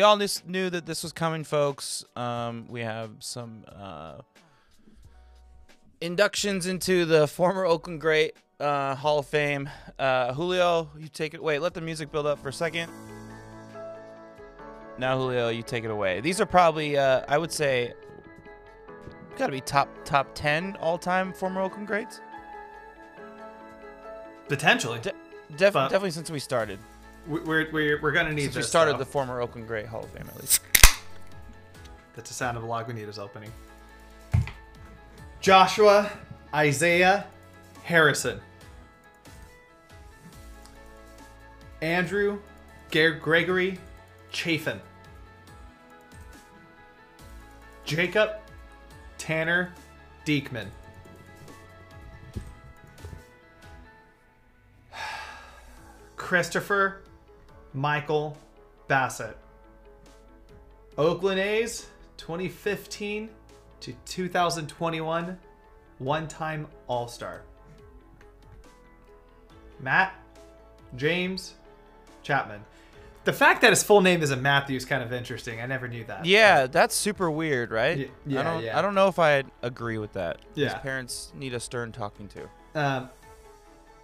We all knew, knew that this was coming, folks. Um, we have some uh, inductions into the former Oakland great uh, Hall of Fame. Uh, Julio, you take it. Wait, let the music build up for a second. Now, Julio, you take it away. These are probably, uh, I would say, got to be top top ten all time former Oakland greats. Potentially. De- def- But- definitely since we started. We- we're, we're, we're gonna need Since we this. started though. the former Oakland great Hall of Fame, at least. That's the sound of a Lagunitas opening. Joshua Isaiah Harrison. Andrew Ger- Gregory Chafin. Jacob Tanner Diekman. Christopher Michael Bassitt. Oakland A's 2015 to 2021 one time All Star. Matt James Chapman. The fact that his full name isn't Matthew is kind of interesting. I never knew that. Yeah, that's super weird, right? Y- yeah, I don't, yeah. I don't know if I agree with that. His Yeah. parents need a stern talking to. Um,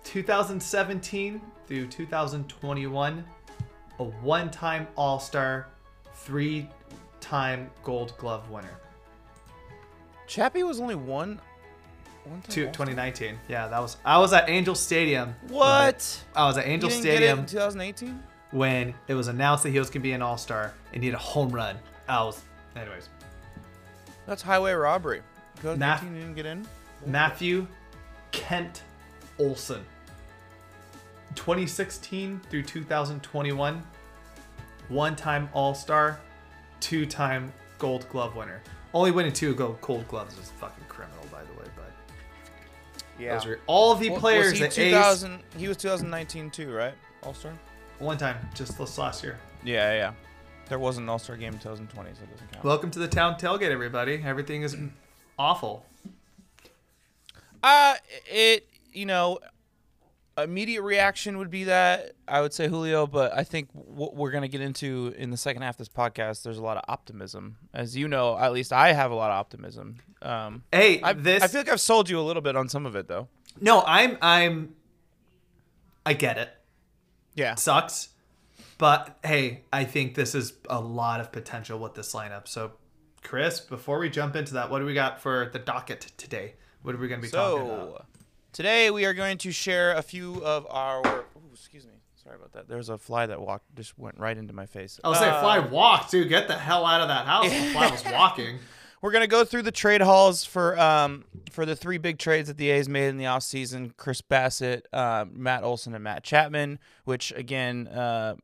2017 through 2021, a one time All Star, three time Gold Glove winner. Chappie was only one. one time Two, 2019. Yeah, that was. I was at Angel Stadium. What? I was at Angel didn't get it Stadium in 2018. when it was announced that he was gonna be an All Star and he had a home run. I was, anyways. That's highway robbery. Nah. 2018 you didn't get in. Matthew Kent Olson. 2016 through 2021, one-time All-Star, two-time Gold Glove winner. Only winning two gold Gold Gloves is fucking criminal, by the way. But Yeah. those are all the Well, players was he that A's 2000. He was 2019 too, right? All Star. one time just this last year. Yeah, yeah. There was an All Star game in 2020, so it doesn't count. Welcome to the town tailgate, everybody. Everything is awful. Uh, it you know, immediate reaction would be that I would say Julio, but I think what we're gonna get into in the second half of this podcast, there's a lot of optimism, as you know. At least I have a lot of optimism. Um, Hey, I, this I feel like I've sold you a little bit on some of it, though. no, I'm I'm. I get it. Yeah. sucks. But hey, I think this is a lot of potential with this lineup. So, Chris, before we jump into that, what do we got for the docket today? What are we going to be talking about? Today we are going to share a few of our. Ooh, excuse me. Sorry about that. There's a fly that walked just went right into my face. I was saying, Uh, fly walk, dude. Get the hell out of that house. The fly was walking. We're gonna go through the trade hauls for um for the three big trades that the A's made in the offseason. Chris Bassitt, uh, Matt Olson, and Matt Chapman. Which again, uh,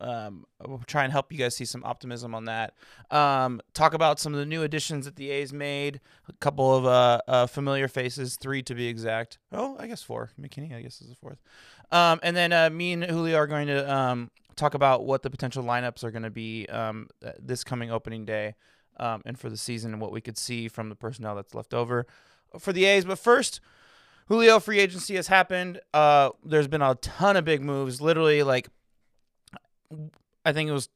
um, we'll try and help you guys see some optimism on that. Um, talk about some of the new additions that the A's made. A couple of uh, uh familiar faces, three to be exact. Oh, I guess four. McKinney, I guess is the fourth. Um, and then uh, me and Julio are going to um talk about what the potential lineups are going to be um this coming opening day um, and for the season and what we could see from the personnel that's left over for the A's. But first, Julio free agency has happened. Uh, there's been a ton of big moves. Literally, like I think it was.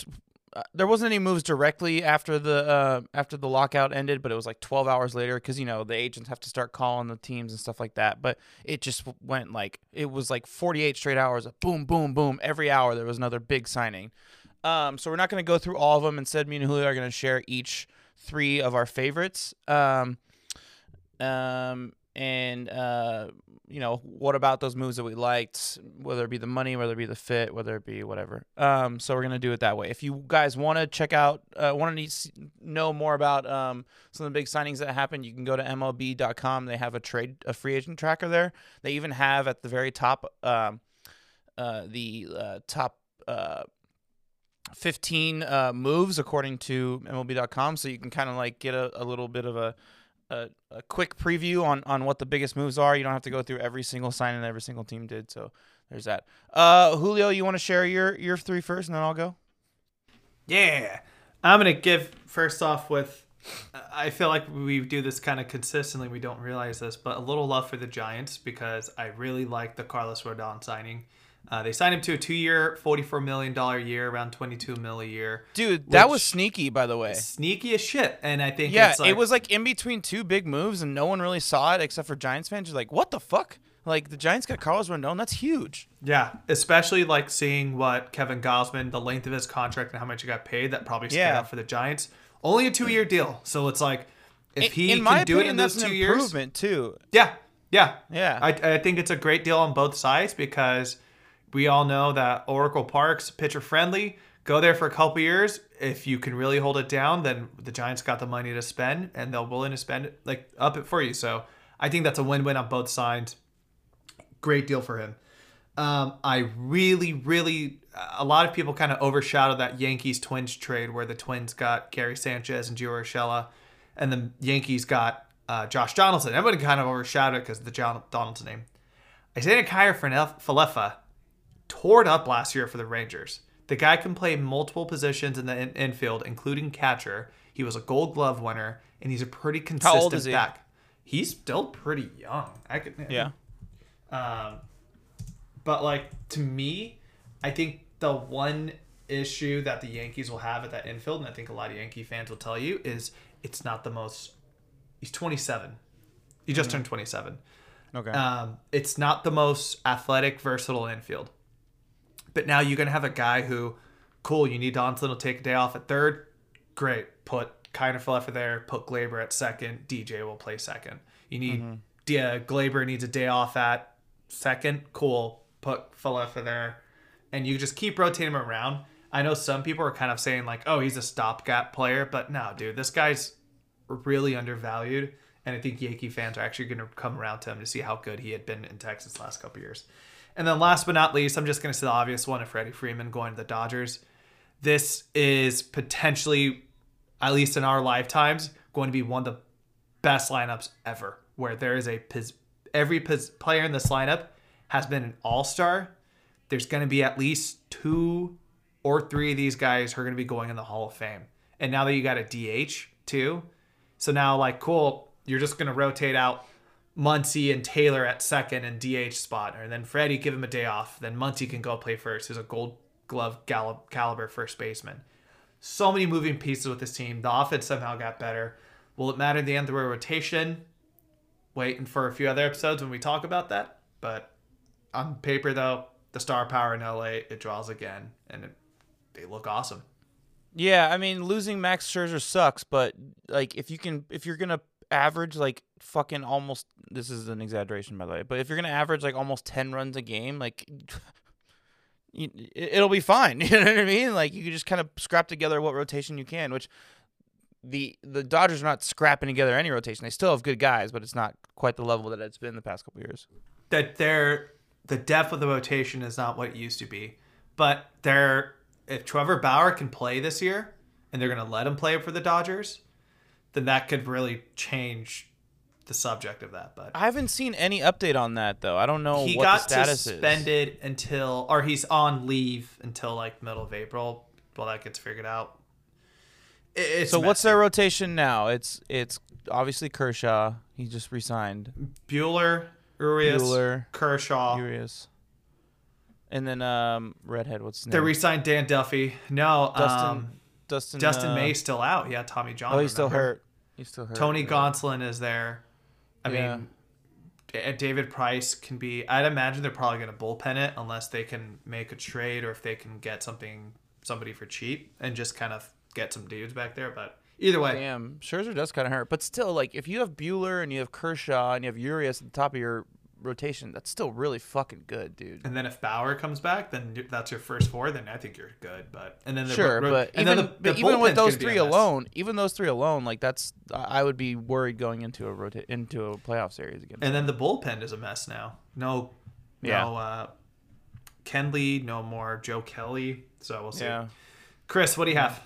Uh, there wasn't any moves directly after the uh, after the lockout ended, but it was like 12 hours later because you know the agents have to start calling the teams and stuff like that. But it just went like it was like 48 straight hours of boom, boom, boom. Every hour there was another big signing. Um, so we're not going to go through all of them. Instead, me and Julio are going to share each three of our favorites. Um, um, and uh, you know, what about those moves that we liked? Whether it be the money, whether it be the fit, whether it be whatever. Um, so we're gonna do it that way. If you guys want to check out, uh, want to know more about um some of the big signings that happened, you can go to MLB.com. They have a trade, a free agent tracker there. They even have at the very top, um, uh, the uh, top. Uh, 15 uh, moves according to MLB.com, so you can kind of like get a, a little bit of a, a a quick preview on on what the biggest moves are. You don't have to go through every single sign that every single team did. So there's that. Uh, Julio, you want to share your your three first, and then I'll go. Yeah. I'm to give first off with I feel like we do this kind of consistently. We don't realize this, but a little love for the Giants because I really like the Carlos Rodon signing. Uh, they signed him to a two-year, forty-four million dollar year, around twenty-two mil a year. Dude, that was sneaky, by the way. Sneaky as shit, and I think Yeah, it's like, it was like in between two big moves, and no one really saw it except for Giants fans. You're like, what the fuck? Like the Giants got Carlos Rendon. That's huge. Yeah, especially like seeing what Kevin Gausman, the length of his contract, and how much he got paid. That probably stood Yeah. out for the Giants. Only a two-year deal, so it's like if In- he in can my do it opinion, in those that's an years, improvement too. yeah, yeah, Yeah. I, I think it's a great deal on both sides because we all know that Oracle Park's pitcher friendly. Go there for a couple years. If you can really hold it down, then the Giants got the money to spend, and they're willing to spend it like up it for you. So I think that's a win-win on both sides. Great deal for him. Um, I really, really, a lot of people kind of overshadowed that Yankees Twins trade where the Twins got Gary Sanchez and Gio Urshela, and the Yankees got uh, Josh Donaldson. Everybody kind of overshadowed it because the John Donaldson name. Isiah Kiner-Falefa tore it up last year for the Rangers. The guy can play multiple positions in the in- infield, including catcher. He was a Gold Glove winner, and he's a pretty consistent old is he? back. He's still pretty young. I could Yeah. um, but like to me, I think the one issue that the Yankees will have at that infield, and I think a lot of Yankee fans will tell you, is it's not the most. He's 27. He just turned 27. Okay. Um, it's not the most athletic, versatile infield. But now you're gonna have a guy who, cool. You need Donaldson to take a day off at third. Great. Put Kiner Falefa there. Put Gleyber at second. DJ will play second. You need mm-hmm. yeah, uh, Gleyber needs a day off at second. Cool. Put Falefa there, and you just keep rotating him around. I know some people are kind of saying like, oh, he's a stopgap player, but no, dude, this guy's really undervalued. And I think Yankee fans are actually going to come around to him to see how good he had been in Texas the last couple years. And then last but not least, I'm just going to say the obvious one of Freddie Freeman going to the Dodgers. This is potentially, at least in our lifetimes, going to be one of the best lineups ever, where there is a every player in this lineup has been an all star. There's going to be at least two or three of these guys who are going to be going in the Hall of Fame. And now that you got a DH too, so now like cool, you're just going to rotate out Muncy and Taylor at second and DH spot, and then Freddie give him a day off. Then Muncy can go play first. Who's a Gold Glove gal- caliber first baseman. So many moving pieces with this team. The offense somehow got better. Will it matter at the end of the rotation? Waiting for a few other episodes when we talk about that. But on paper, though, the star power in LA it draws again, and it, they look awesome. Yeah, I mean losing Max Scherzer sucks, but like if you can, if you're gonna average like fucking almost, this is an exaggeration by the way, but if you're gonna average like almost ten runs a game, like you, it- it'll be fine. You know what I mean? Like you can just kind of scrap together what rotation you can, which the the Dodgers are not scrapping together any rotation. They still have good guys, but it's not quite the level that it's been the past couple years. that they're the depth of the rotation is not what it used to be. But they're if Trevor Bauer can play this year and they're gonna let him play for the Dodgers, then that could really change the subject of that. But I haven't seen any update on that though. I don't know he what got the status is. suspended until or he's on leave until like middle of April while that gets figured out. It's So what's their rotation now? It's it's obviously Kershaw. He just resigned. Buehler, Urias, Buehler, Kershaw. Urias. And then um redhead, what's his name? They re-signed Dan Duffy. No, Dustin um, Dustin Dustin uh, May's still out. Yeah, Tommy John. Oh, he's still hurt. He's still hurt. Tony. Gonsolin is there. I Yeah. mean, D- uh, David Price can be. I'd imagine they're probably going to bullpen it unless they can make a trade or if they can get something somebody for cheap and just kind of get some dudes back there. But either way, Damn, Scherzer does kind of hurt, but still, like if you have Buehler and you have Kershaw and you have Urias at the top of your rotation, that's still really fucking good, dude. and then if Bauer comes back, then that's your first four. Then I think you're good. But and then the Sure, ro- but even, the, but the even with those three alone, even those three alone, like that's I I would be worried going into a rota- into a playoff series again. and then the bullpen is a mess now. No, Yeah. no, uh, Kenley, no more Joe Kelly. So we'll see. yeah. Chris, what do you have?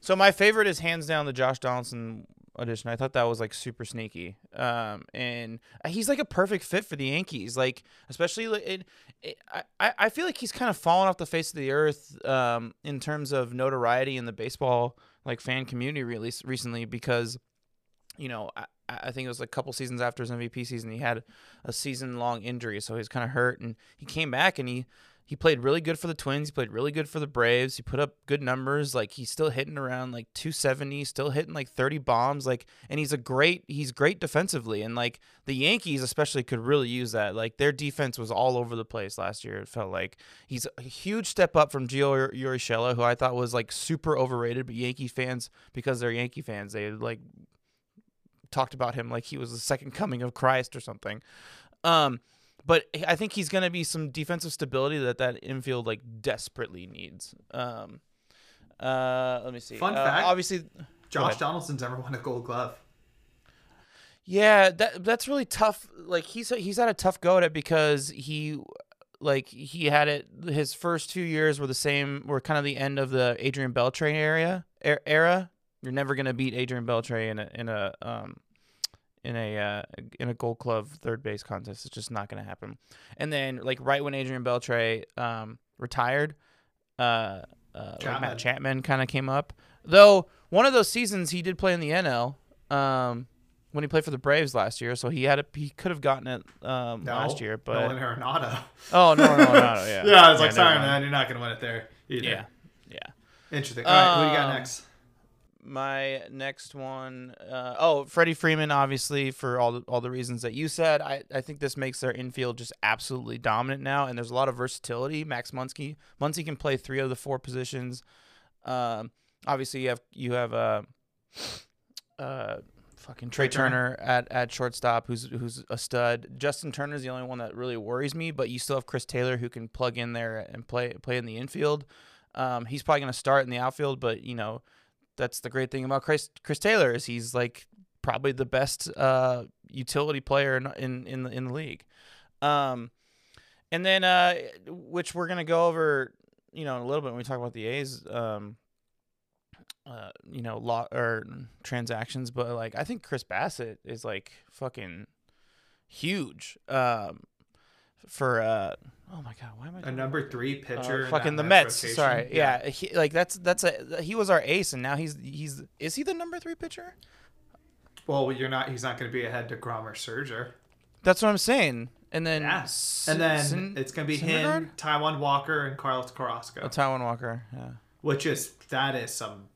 So my favorite is hands down the Josh Donaldson addition. I thought that was like super sneaky. Um, and he's like a perfect fit for the Yankees. Like especially it, it I I feel like he's kind of fallen off the face of the earth um in terms of notoriety in the baseball like fan community really recently because you know I, I think it was a couple seasons after his MVP season he had a season long injury so he's kind of hurt and he came back and he he played really good for the Twins. He played really good for the Braves. He put up good numbers. Like he's still hitting around like 270, still hitting like 30 bombs. Like, and he's a great, he's great defensively. And like the Yankees especially could really use that. Like their defense was all over the place last year. It felt like he's a huge step up from Gio Urshela, who I thought was like super overrated. But Yankee fans, because they're Yankee fans, they like talked about him like he was the second coming of Christ or something. Um, but I think he's going to be some defensive stability that that infield like desperately needs. Um, uh, let me see. Fun uh, fact: obviously, Josh Donaldson's never won a Gold Glove. Yeah, that that's really tough. Like he's he's had a tough go at it because he like he had it his first two years were the same were kind of the end of the Adrian Beltre area er, era. You're never gonna beat Adrian Beltre in a in a um in a uh, in a Gold Glove third base contest. It's just not going to happen. And then like right when Adrian Beltre um, retired, uh, uh, like Matt Chapman kind of came up. Though one of those seasons he did play in the NL um, when he played for the Braves last year, so he had a he could have gotten it um, no, last year. But Nolan Arenado. Oh no, no, no, no, yeah. yeah, I was like, sorry, man, you're not going to win it there. Either. Yeah, yeah. Interesting. All right, who do you got um, next? My next one uh, oh freddie freeman obviously for all the, all the reasons that you said. I, I think this makes their infield just absolutely dominant now and there's a lot of versatility. Max muncy muncy can play three of the four positions. Um, obviously you have you have uh, uh, fucking Trea, Turner, Turner at, at shortstop who's who's a stud. Justin Turner's the only one that really worries me but you still have Chris Taylor who can plug in there and play play in the infield. Um, he's probably going to start in the outfield but you know that's the great thing about Chris Chris Taylor is he's like probably the best uh, utility player in in in the, in the league. Um, and then uh, which we're gonna go over, you know, in a little bit when we talk about the A's. Um, uh, you know, lot or transactions, but like I think Chris Bassitt is like fucking huge. Um, for uh oh my god, why am I a number three pitcher? Uh, fucking the Mets. Rotation? Sorry, yeah, yeah he, like that's that's a he was our ace, and now he's he's is he the number three pitcher? Well, you're not. He's not going to be ahead to Grom or Scherzer. That's what I'm saying. And then yeah. and then Sin- it's going to be Syndergaard? him, Taijuan Walker, and Carlos Carrasco. Oh, Taijuan Walker, yeah. Which is that is some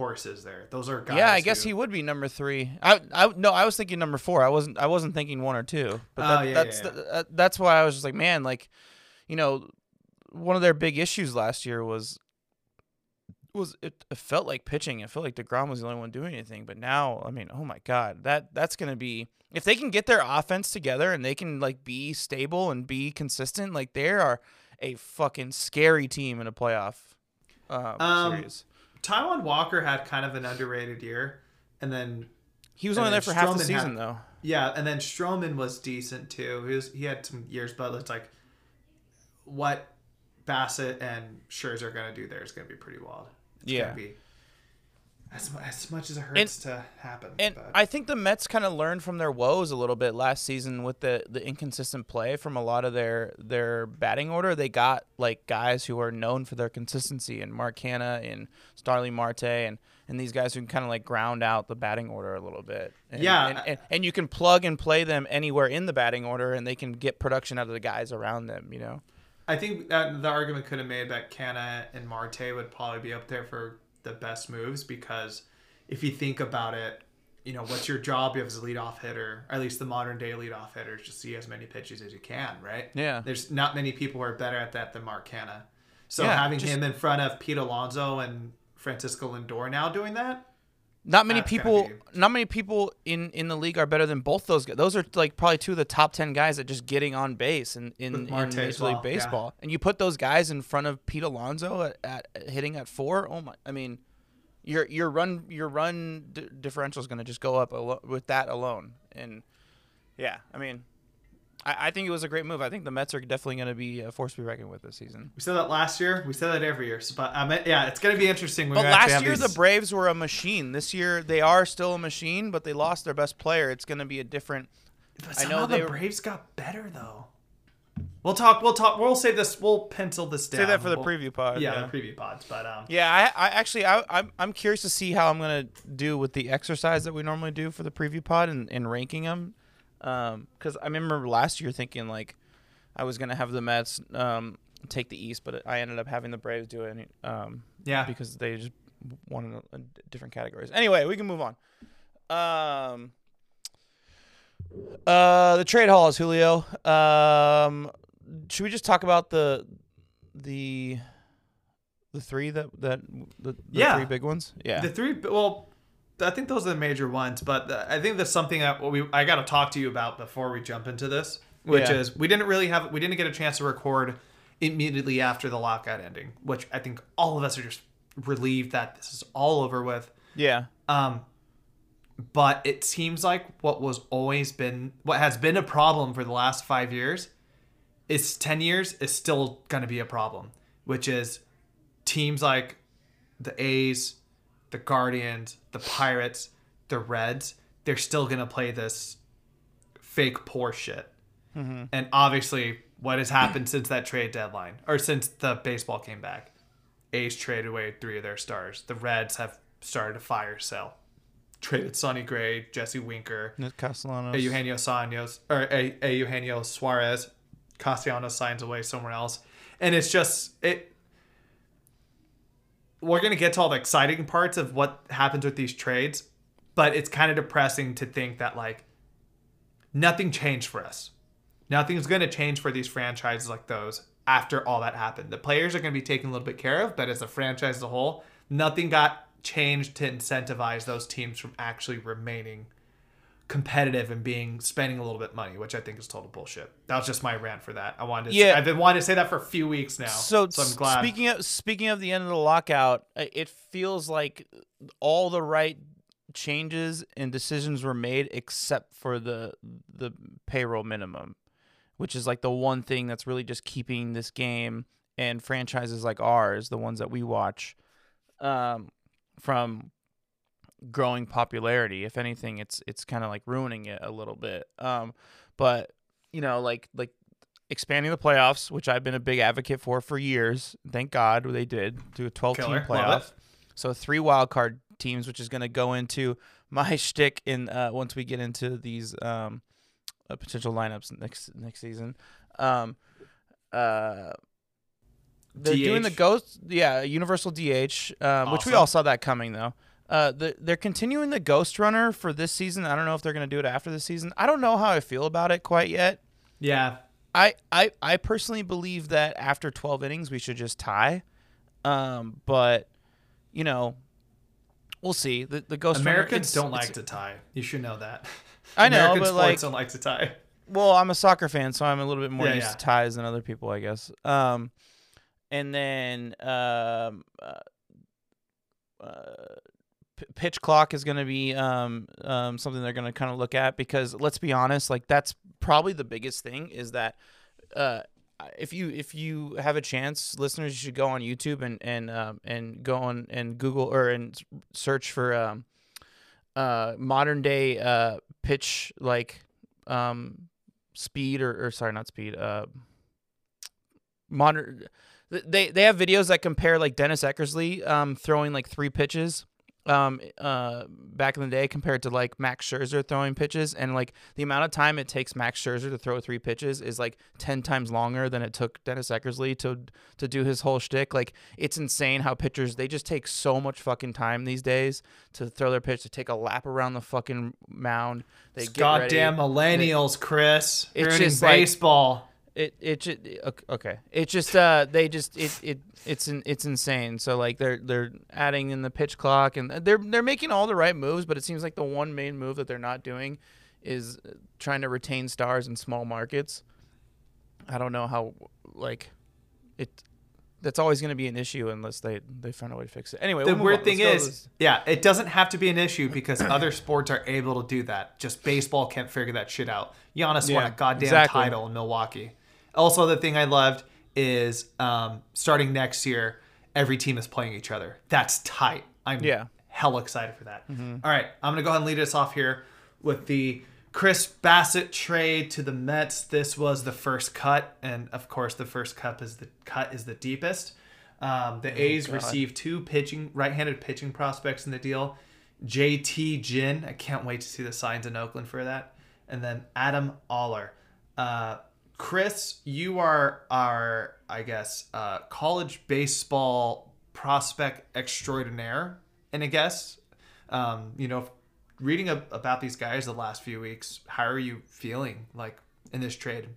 horses there. Those are guys. Yeah, I guess he would be number three. I, I no, I was thinking number four. I wasn't. I wasn't thinking one or two. But that, oh, yeah, that's yeah, yeah. The, that's why I was just like, man, like, you know, one of their big issues last year was was it, it felt like pitching. It felt like deGrom was the only one doing anything. But now, I mean, oh my god, that that's gonna be if they can get their offense together and they can like be stable and be consistent. Like they are a fucking scary team in a playoff uh, um, series. Taijuan Walker had kind of an underrated year, and then he was only there for Stroman half the season had, though. Yeah, and then Stroman was decent too. He was he had some years, but it's like what Bassitt and Scherzer are gonna do there is gonna be pretty wild. It's yeah. Gonna be as, as much as it hurts and, to happen. And but. I think the Mets kind of learned from their woes a little bit last season with the, the inconsistent play from a lot of their their batting order. They got like guys who are known for their consistency and Mark Canha and Starling Marte and and these guys who can kind of like ground out the batting order a little bit. And, yeah, and, and, uh, and, you can plug and play them anywhere in the batting order, and they can get production out of the guys around them. You know. I think that the argument could have made that Canha and Marte would probably be up there for the best moves because if you think about it, you know, what's your job you as a leadoff hitter, or at least the modern day leadoff hitter, is to see as many pitches as you can, right? Yeah. There's not many people who are better at that than Mark Canha. So yeah, having just, him in front of Pete Alonso and Francisco Lindor now doing that. Not many people. Be... Not many people in, in the league are better than both those guys. Those are like probably two of the top ten guys at just getting on base in in, in Major League well, Baseball. Yeah. And you put those guys in front of Pete Alonso at, at hitting at four. Oh my! I mean, your your run your run d- differential is going to just go up al- with that alone. And yeah, I mean, I, I think it was a great move. I think the Mets are definitely going to be a force to be reckoned with this season. We said that last year. We said that every year. So, but I mean, yeah, it's going to be interesting. When But last year these- the Braves were a machine. This year they are still a machine, but they lost their best player. It's going to be a different. But I know somehow the were- Braves got better though. We'll talk. We'll talk. We'll save this. We'll pencil this down. Say that for the We'll- preview pod. Yeah, the preview pods. But um, Yeah, I, I actually, I, I'm, I'm curious to see how I'm gonna do with the exercise that we normally do for the preview pod and, and ranking them, because I remember last year thinking like I was gonna have the Mets um, take the East, but I ended up having the Braves do it um, yeah, because they just won in a different categories. Anyway, we can move on. Um, uh, the trade hauls, Julio. Um, should we just talk about the the the three that that the, the Yeah. three big ones? Yeah. the three. Well, I think those are the major ones. But I think that's something that we I got to talk to you about before we jump into this, which Yeah. is we didn't really have we didn't get a chance to record immediately after the lockout ending, which I think all of us are just relieved that this is all over with. yeah. Um, but it seems like what was always been what has been a problem for the last five years is 10 years is still going to be a problem which is teams like the a's the guardians the pirates the reds they're still going to play this fake poor shit mm-hmm. and obviously what has happened since that trade deadline or since the baseball came back a's traded away three of their stars the reds have started to fire sell traded Sonny Gray, Jesse Winker, Nick Castellanos. a Eugenio Sanos, or a, a Eugenio Suarez. Castellanos signs away somewhere else, and it's just it. We're gonna get to all the exciting parts of what happens with these trades, but it's kind of depressing to think that like nothing changed for us. Nothing's gonna change for these franchises like those after all that happened. The players are gonna be taken a little bit care of, but as a franchise as a whole, nothing got changed to incentivize those teams from actually remaining competitive and being spending a little bit money, which I think is total bullshit. That was just my rant for that. I wanted to Yeah. I've been wanting to say that for a few weeks now. So, So, I'm glad. speaking of speaking of the end of the lockout, uh, it feels like all the right changes and decisions were made except for the the payroll minimum, which is like the one thing that's really just keeping this game and franchises like ours, the ones that we watch, um, from growing popularity. If anything, it's it's kind of like ruining it a little bit. Um, but you know, like like expanding the playoffs, which I've been a big advocate for for years. Thank God they did do a 12 Killer. team playoff. So three wild card teams, which is going to go into my shtick in uh, once we get into these um, uh, potential lineups next next season. Um, uh, they're doing the ghost, yeah, universal DH, um, which we all saw that coming though. Uh, the, they're continuing the ghost runner for this season. I don't know if they're going to do it after the season. I don't know how I feel about it quite yet. yeah. I, I, I personally believe that after 12 innings we should just tie. Um, but you know, we'll see. The the ghost runner, Americans it's- don't like to tie. You should know that. I know, American but sports like, don't like to tie. well, I'm a soccer fan, so I'm a little bit more Yeah, used yeah. to ties than other people, I guess. Um, and then um, uh, uh, pitch clock is going to be um, um, something they're going to kind of look at because let's be honest, like that's probably the biggest thing is that uh, if you if you have a chance, listeners, you should go on YouTube and and um, and go on and Google or and search for um, uh, modern day uh, pitch like um, speed or, or sorry, not speed. Uh, modern. They they have videos that compare like Dennis Eckersley um, throwing like three pitches um uh back in the day compared to like Max Scherzer throwing pitches and like the amount of time it takes Max Scherzer to throw three pitches is like 10 times longer than it took Dennis Eckersley to to do his whole shtick like it's insane how pitchers they just take so much fucking time these days to throw their pitch to take a lap around the fucking mound they It's get ready. goddamn millennials, Chris. It's Ruining just like- baseball. It it just okay it just uh they just it it it's in, it's insane so like they're they're adding in the pitch clock and they're they're making all the right moves but it seems like the one main move that they're not doing is trying to retain stars in small markets i don't know how like it that's always going to be an issue unless they they find a way to fix it. Anyway, the we'll weird thing is, yeah, it doesn't have to be an issue because other sports are able to do that. Just baseball can't figure that shit out. Giannis won Yeah, a goddamn exactly. title in Milwaukee. Also, the thing I loved is um, starting next year, every team is playing each other. That's tight. I'm Yeah. hell excited for that. All right, I'm gonna go ahead and lead us off here with the Chris Bassitt trade to the Mets. This was the first cut, and of course, the first cut is the cut is the deepest. Um, the A's God. received two pitching right-handed pitching prospects in the deal. JT Ginn, I can't wait to see the signs in Oakland for that, and then Adam Oller. Uh, Chris, you are our, I guess, uh, college baseball prospect extraordinaire, and I guess, um, you know, reading ab- about these guys the last few weeks, how are you feeling like in this trade?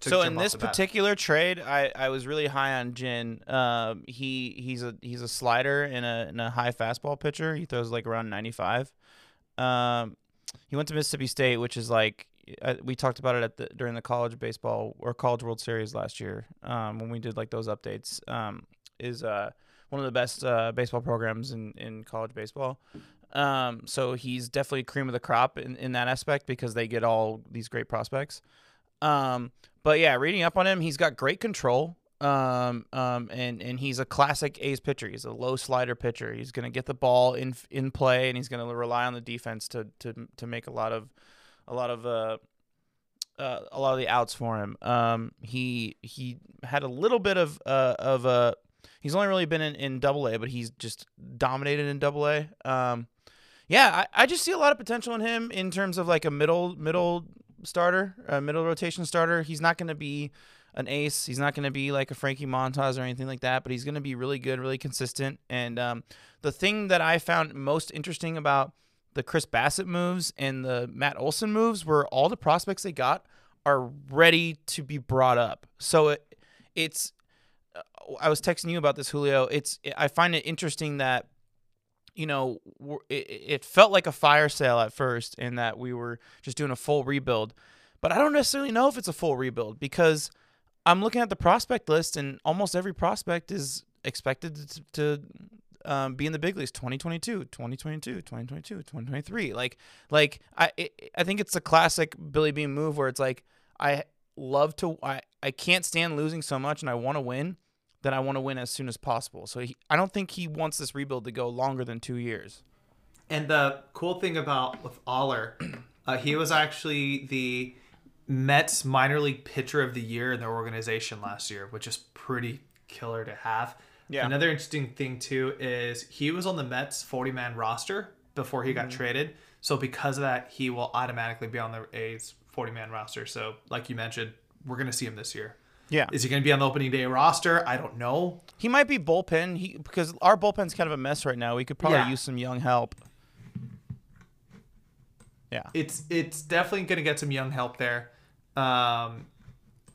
So in this the bat. particular trade, I, I was really high on Ginn. Um, he he's a he's a slider and a and a high fastball pitcher. He throws like around 95. Um, he went to Mississippi State, which is like uh, we talked about it at the during the college baseball or college World Series last year um, when we did like those updates. Um, is uh one of the best uh, baseball programs in in college baseball. Um, so he's definitely cream of the crop in, in that aspect because they get all these great prospects. Um, but yeah, reading up on him, he's got great control. Um, um, and and he's a classic A's pitcher. He's a low slider pitcher. He's gonna get the ball in in play, and he's gonna rely on the defense to to to make a lot of a lot of uh. Uh, a lot of the outs for him. Um, he he had a little bit of uh, of a. He's only really been in, in Double A, but he's just dominated in Double A. Um, yeah, I, I just see a lot of potential in him in terms of like a middle middle starter, a middle rotation starter. He's not going to be an ace. He's not going to be like a Frankie Montas or anything like that, but he's going to be really good, really consistent. And um, the thing that I found most interesting about the Chris Bassitt moves and the Matt Olson moves were all the prospects they got are ready to be brought up. So it, it's uh, I was texting you about this Julio. It's I find it interesting that you know it, it felt like a fire sale at first in that we were just doing a full rebuild, but I don't necessarily know if it's a full rebuild because I'm looking at the prospect list and almost every prospect is expected to, to um, be in the big leagues 2022 2022 2022 2023 like like i i think it's a classic billy beane move where it's like i love to i i can't stand losing so much and i want to win that i want to win as soon as possible. So he, i don't think he wants this rebuild to go longer than two years. And the cool thing about with Oller, uh, he was actually the Mets minor league pitcher of the year in their organization last year, which is pretty killer to have. Yeah. Another interesting thing too is he was on the Mets 40 man roster before he got traded. So because of that, he will automatically be on the A's 40 man roster. So like you mentioned, we're gonna see him this year. yeah Is he gonna be on the opening day roster? I don't know. he might be bullpen he because our bullpen's kind of a mess right now we could probably Yeah. use some young help yeah it's it's definitely going to get some young help there. Um,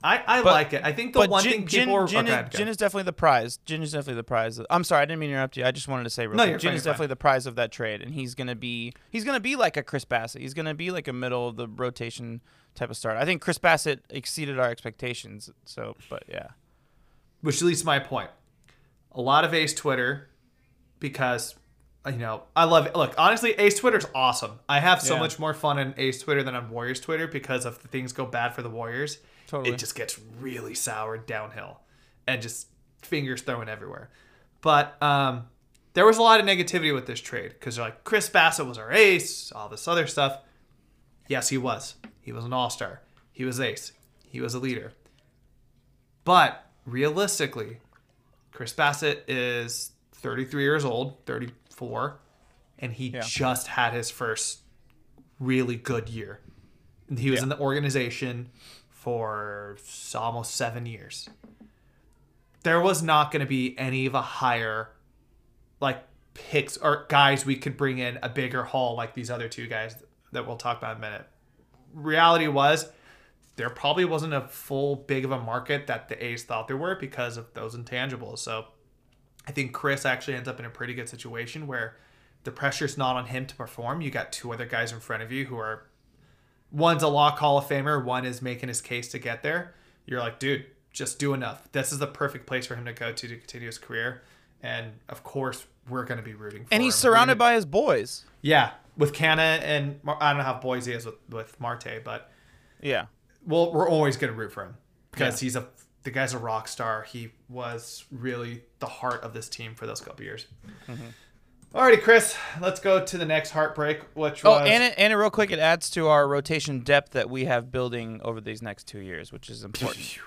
I I But- like it. I think the one Ginn, thing people are Ginn, okay, is, go. Ginn is definitely the prize. Ginn is definitely the prize. I'm sorry, I didn't mean to interrupt you. I just wanted to say real No, quick. Ginn fine, is definitely the prize of that trade, and he's gonna be he's gonna be like a Chris Bassitt. He's gonna be like a middle of the rotation type of starter. I think Chris Bassitt exceeded our expectations. So, but yeah, which leads to my point. A lot of Ace Twitter because you know I love it. Look, honestly, Ace Twitter's awesome. I have so Yeah. much more fun on Ace Twitter than on Warriors Twitter because if the things go bad for the Warriors, Totally. it just gets really sour downhill and just fingers thrown everywhere. But um, there was a lot of negativity with this trade because they're like Chris Bassitt was our ace, all this other stuff. Yes, he was. He was an all star. He was ace. He was a leader. But realistically, Chris Bassitt is 33 years old, 34, and he Yeah. just had his first really good year. And he was Yeah. in the organization for almost seven years. There was not going to be any of a higher, like, picks or guys we could bring in a bigger haul like these other two guys that we'll talk about in a minute. Reality was there probably wasn't a full big of a market that the A's thought there were because of those intangibles. So I think Chris actually ends up in a pretty good situation where the pressure's not on him to perform. You got two other guys in front of you who are one's a lock Hall of Famer, one is making his case to get there. You're like, dude, just do enough. This is the perfect place for him to go to to continue his career. And of course, we're going to be rooting for And him. he's surrounded by his boys. yeah, with Canha and Mar- I don't know how boys he is with with Marte, but Yeah. well, we're always going to root for him because he's a the guy's a rock star. He was really the heart of this team for those couple years. Mm-hmm. Alrighty, Chris, let's go to the next heartbreak, which Oh, was and it, and it real quick, it adds to our rotation depth that we have building over these next two years, which is important.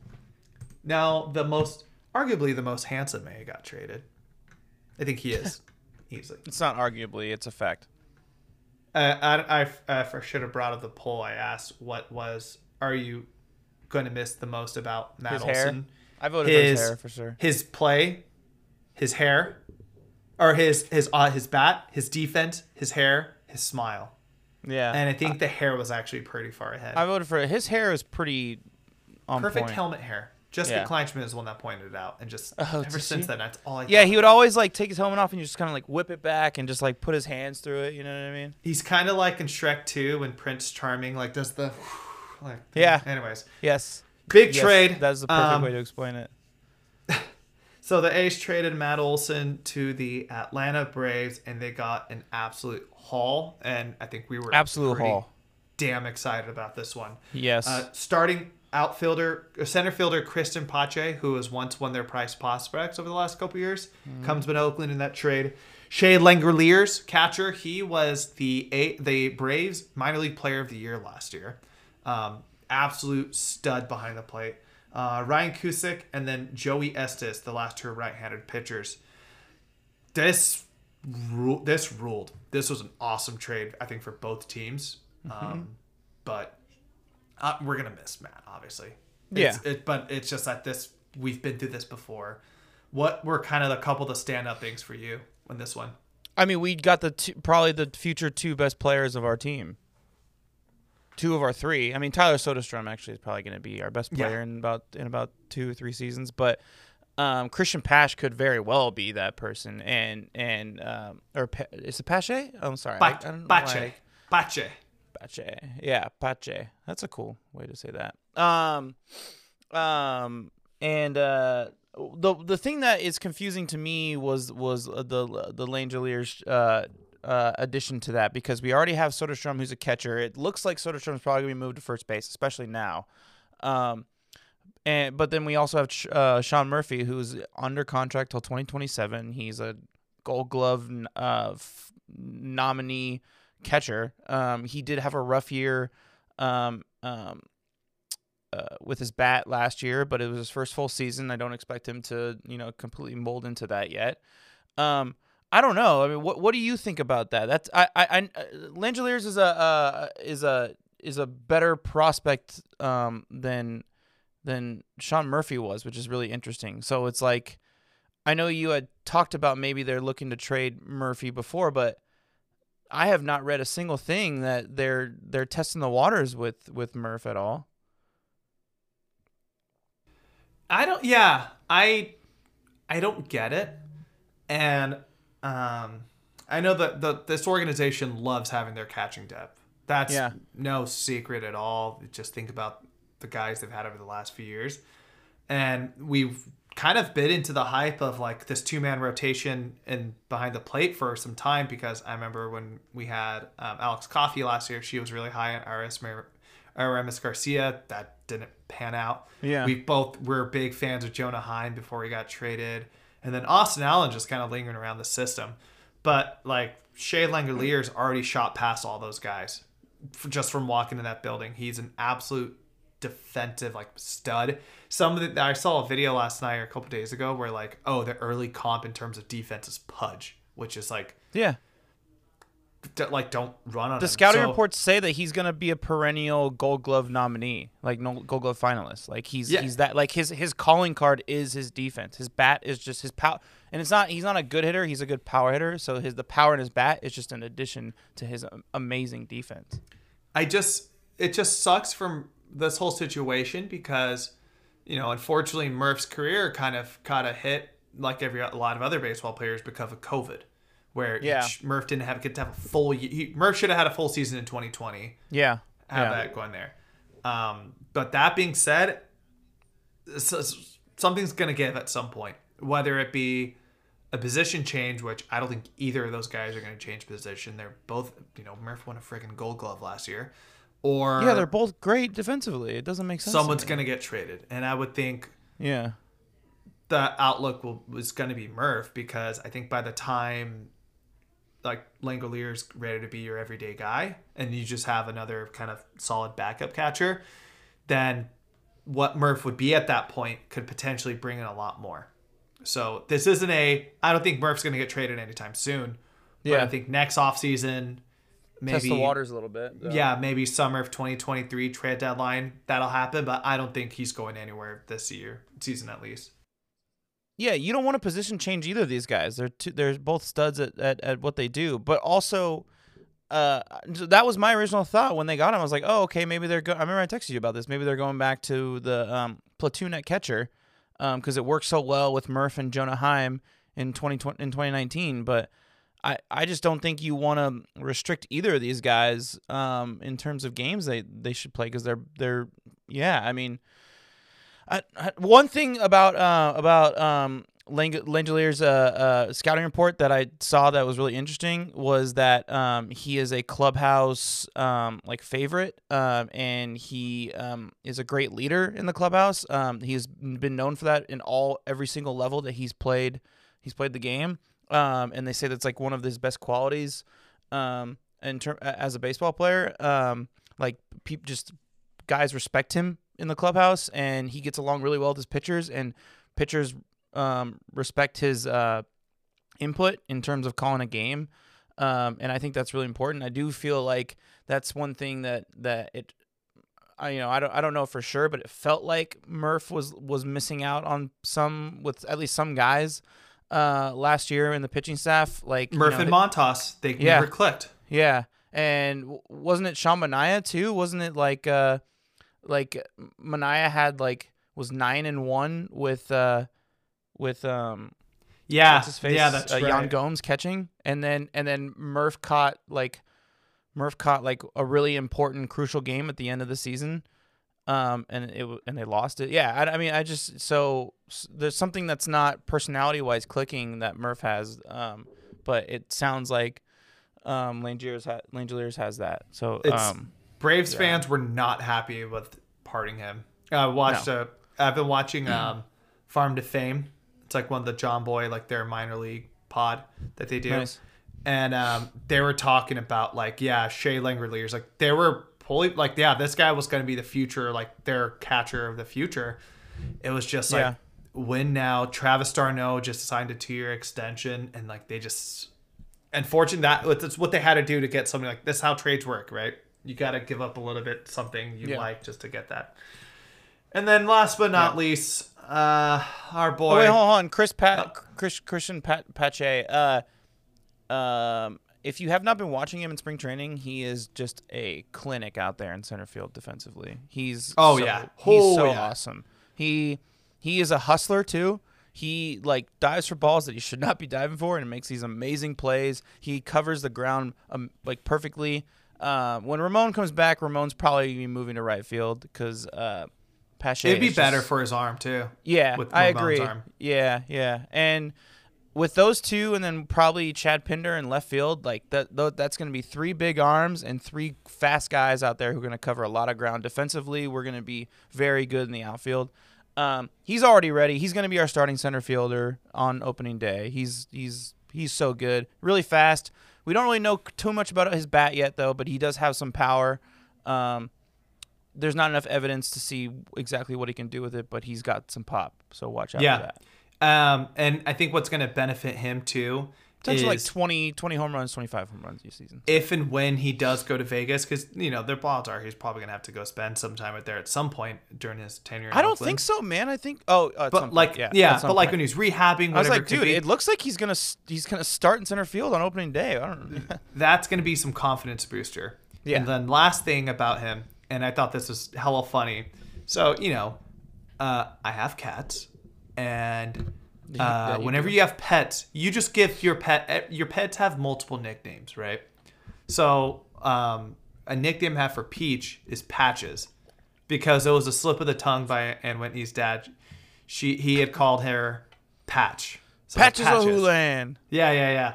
now the most, arguably the most handsome man got traded. I think he is easily. it's not arguably, it's a fact. Uh, I, I, I for- should have brought up the poll. I asked what was are you going to miss the most about Matt His hair? Olson? I voted for his His- hair for sure. His play, his hair, or his his uh, his bat, his defense, his hair, his smile. Yeah. And I think the hair was actually pretty far ahead. I voted for it. his hair is pretty on Perfect point. helmet hair. Jessica Yeah. Kleinschmidt is the one that pointed it out, and just Oh, ever did since she? then, that's all I. Yeah, thought. he would always like take his helmet off and you just kind of like whip it back and just like put his hands through it. You know what I mean? he's kind of like in Shrek 2 when Prince Charming like does the like. Yeah. Anyways, Yes. big Yes, trade. That's the perfect Um, way to explain it. So the A's traded Matt Olson to the Atlanta Braves, and they got an absolute haul. And I think we were Absolute haul. Damn excited about this one. Yes. Uh, starting outfielder, uh, center fielder Cristian Pache, who has once won their price prospects over the last couple years, comes to Oakland in that trade. Shea Langeliers, catcher, he was the a- the Braves minor league player of the year last year. Um, absolute stud behind the plate. Uh, Ryan Cusick and then Joey Estes, the last two right-handed pitchers. This ru- this ruled. This was an awesome trade, I think, for both teams. Um, but uh, we're gonna miss Matt, obviously. It's, It, but it's just that this we've been through this before. What were kind of a couple of the stand-up things for you in this one? I mean, we got the two, probably the future two best players of our team. Two of our three. I mean, Tyler Soderstrom actually is probably going to be our best Yeah. player in about in about two or three seasons. But um, Cristian Pash could very well be that person. And and um, or Pa- is it Pache? I'm sorry, I, I don't know why Pache, Pache. Pache. Yeah, Pache. That's a cool way to say that. Um, um, and uh, the the thing that is confusing to me was was uh, the the Langeliers uh uh addition to that because we already have Soderstrom who's a catcher. It looks like Soderstrom's probably gonna be moved to first base, especially now. Um. And but then we also have uh, Sean Murphy, who's under contract till 2027. He's a Gold Glove uh, f- nominee catcher. Um, he did have a rough year um, um, uh, with his bat last year, but it was his first full season. I don't expect him to, you know, completely mold into that yet. Um, I don't know. I mean, what what do you think about that? That's I I, I Langeliers is a uh, is a is a better prospect um, than than Sean Murphy was, which is really interesting. So it's like I know you had talked about maybe they're looking to trade Murphy before, but I have not read a single thing that they're they're testing the waters with with Murph at all. I don't. Yeah, I, I don't get it, and um, I know that the this organization loves having their catching depth. That's Yeah. no secret at all. Just think about the guys they've had over the last few years, and we've kind of bit into the hype of like this two man rotation and behind the plate for some time because I remember when we had um, Alex Coffey last year, she was really high on RS Mar- Aramis Garcia. That didn't pan out. Yeah. We both were big fans of Jonah Heim before he got traded. And then Austin Allen just kind of lingering around the system. But like Shea Langeliers already shot past all those guys just from walking in that building. He's an absolute defensive like stud. Some of the I saw a video last night or a couple days ago where like, oh, the early comp in terms of defense is Pudge, which is like, Yeah. D- like don't run on The him. scouting So- reports say that he's gonna be a perennial Gold Glove nominee, like no Gold Glove finalist. Like he's Yeah. he's that like his his calling card is his defense. His bat is just his power, and it's not he's not a good hitter. He's a good power hitter. So his the power in his bat is just an addition to his um, amazing defense. I just it just sucks from this whole situation because you know unfortunately Murph's career kind of caught a hit like every a lot of other baseball players because of COVID, where Yeah. each- Murph didn't have get to have a full he, Murph should have had a full season in 2020 Yeah. have yeah. that going there. Um, but that being said, something's going to give at some point, whether it be a position change, which I don't think either of those guys are going to change position. They're both, you know, Murph won a freaking gold glove last year. Or Yeah, they're both great defensively. It doesn't make sense. someone's to get traded. And I would think Yeah. the outlook will, was going to be Murph because I think by the time like Langeliers's ready to be your everyday guy and you just have another kind of solid backup catcher, then what Murph would be at that point could potentially bring in a lot more. So this isn't a I don't think Murph's going to get traded anytime soon. But Yeah. I think next offseason maybe Test the waters a little bit. yeah, maybe summer of 2023 trade deadline that'll happen, but I don't think he's going anywhere this year, season at least. Yeah, you don't want to position change either of these guys. They're two, they're both studs at, at, at what they do, but also uh that was my original thought when they got him. I was like, "Oh, okay, maybe they're go- I remember I texted you about this. Maybe they're going back to the um platoon at catcher um cuz it worked so well with Murph and Jonah Heim in 2020 in 2019, but I, I just don't think you want to restrict either of these guys um, in terms of games they, they should play because they're they're yeah I mean I, one thing about uh, about um, Lang- Langeliers's uh, uh, scouting report that I saw that was really interesting was that um, he is a clubhouse um, like favorite, um, and he um, is a great leader in the clubhouse. Um, he's been known for that in all every single level that he's played. He's played the game, um, and they say that's like one of his best qualities in term as a baseball player. Like people just guys respect him in the clubhouse, and he gets along really well with his pitchers, and pitchers um, respect his uh, input in terms of calling a game. Um, and I think that's really important. I do feel like that's one thing that that it, I you know I don't I don't know for sure, but it felt like Murph was was missing out on some with at least some guys uh, last year in the pitching staff. Like you Murph know, and Montas, they Yeah. never clicked. yeah, and wasn't it Sean Manaea too? Wasn't it like uh like Manaea had like was nine and one with uh with um Yeah, face yeah, that's uh, right. Yan Gomes catching, and then and then Murph caught like Murph caught like a really important crucial game at the end of the season. Um, and it and they lost it. Yeah, I, I mean, I just so there's something that's not personality wise clicking that Murph has. Um, but it sounds like um Langeliers ha- Langeliers has that. So It's- um, Braves Yeah. fans were not happy with parting him. I watched a. I've been watching um, Farm to Fame. It's like one of the John Boy, like their minor league pod that they do, Nice. and um, they were talking about like yeah, Shea Langeliers. Like they were pulling like yeah, this guy was going to be the future, like their catcher of the future. It was just like Yeah. win now. Travis d'Arnaud just signed a two year extension, and like they just unfortunate that that's what they had to do to get something like this. is How trades work, right? You got to give up a little bit something you Yeah. like just to get that. And then last but not least, uh, our boy. Oh, wait, hold on. Chris Pat, Chris, Cristian Pat, Pache. Uh, um, if you have not been watching him in spring training, he is just a clinic out there in center field defensively. He's Oh, so- yeah. he's Oh, so yeah. awesome. He he is a hustler too. He like dives for balls that he should not be diving for, and makes these amazing plays. He covers the ground um, like perfectly. Uh, when Ramon comes back, Ramon's probably gonna be moving to right field because uh, Pache. It'd be better just- for his arm too. yeah, with I agree. arm. Yeah, yeah, and with those two, and then probably Chad Pinder in left field, like that. That's going to be three big arms and three fast guys out there who are going to cover a lot of ground defensively. We're going to be very good in the outfield. Um, he's already ready. He's going to be our starting center fielder on opening day. He's he's he's so good, really fast. We don't really know too much about his bat yet, though, but he does have some power. Um, there's not enough evidence to see exactly what he can do with it, but he's got some pop. So watch out for that. Um, and I think what's going to benefit him too Potentially like is 20, 20 home runs, 25 home runs this season. if and when he does go to Vegas, because you know their odds are he's probably going to have to go spend some time out there at some point during his tenure. I don't Oakland. think so, man. I think oh, uh, But point, like yeah, yeah, some but like when he's rehabbing, I was like, dude, be, it looks like he's gonna he's gonna start in center field on opening day. I don't know. that's going to be some confidence booster. Yeah. And then last thing about him, and I thought this was hella funny. So you know, uh, I have cats, and uh, you whenever do. you have pets, you just give your pet. eh, Your pets have multiple nicknames, right? So um, a nickname I have for Peach is Patches. because it was a slip of the tongue by Anne Whitney's dad. She he had called her Patch. So Patches O'Houlihan. Yeah, yeah, yeah.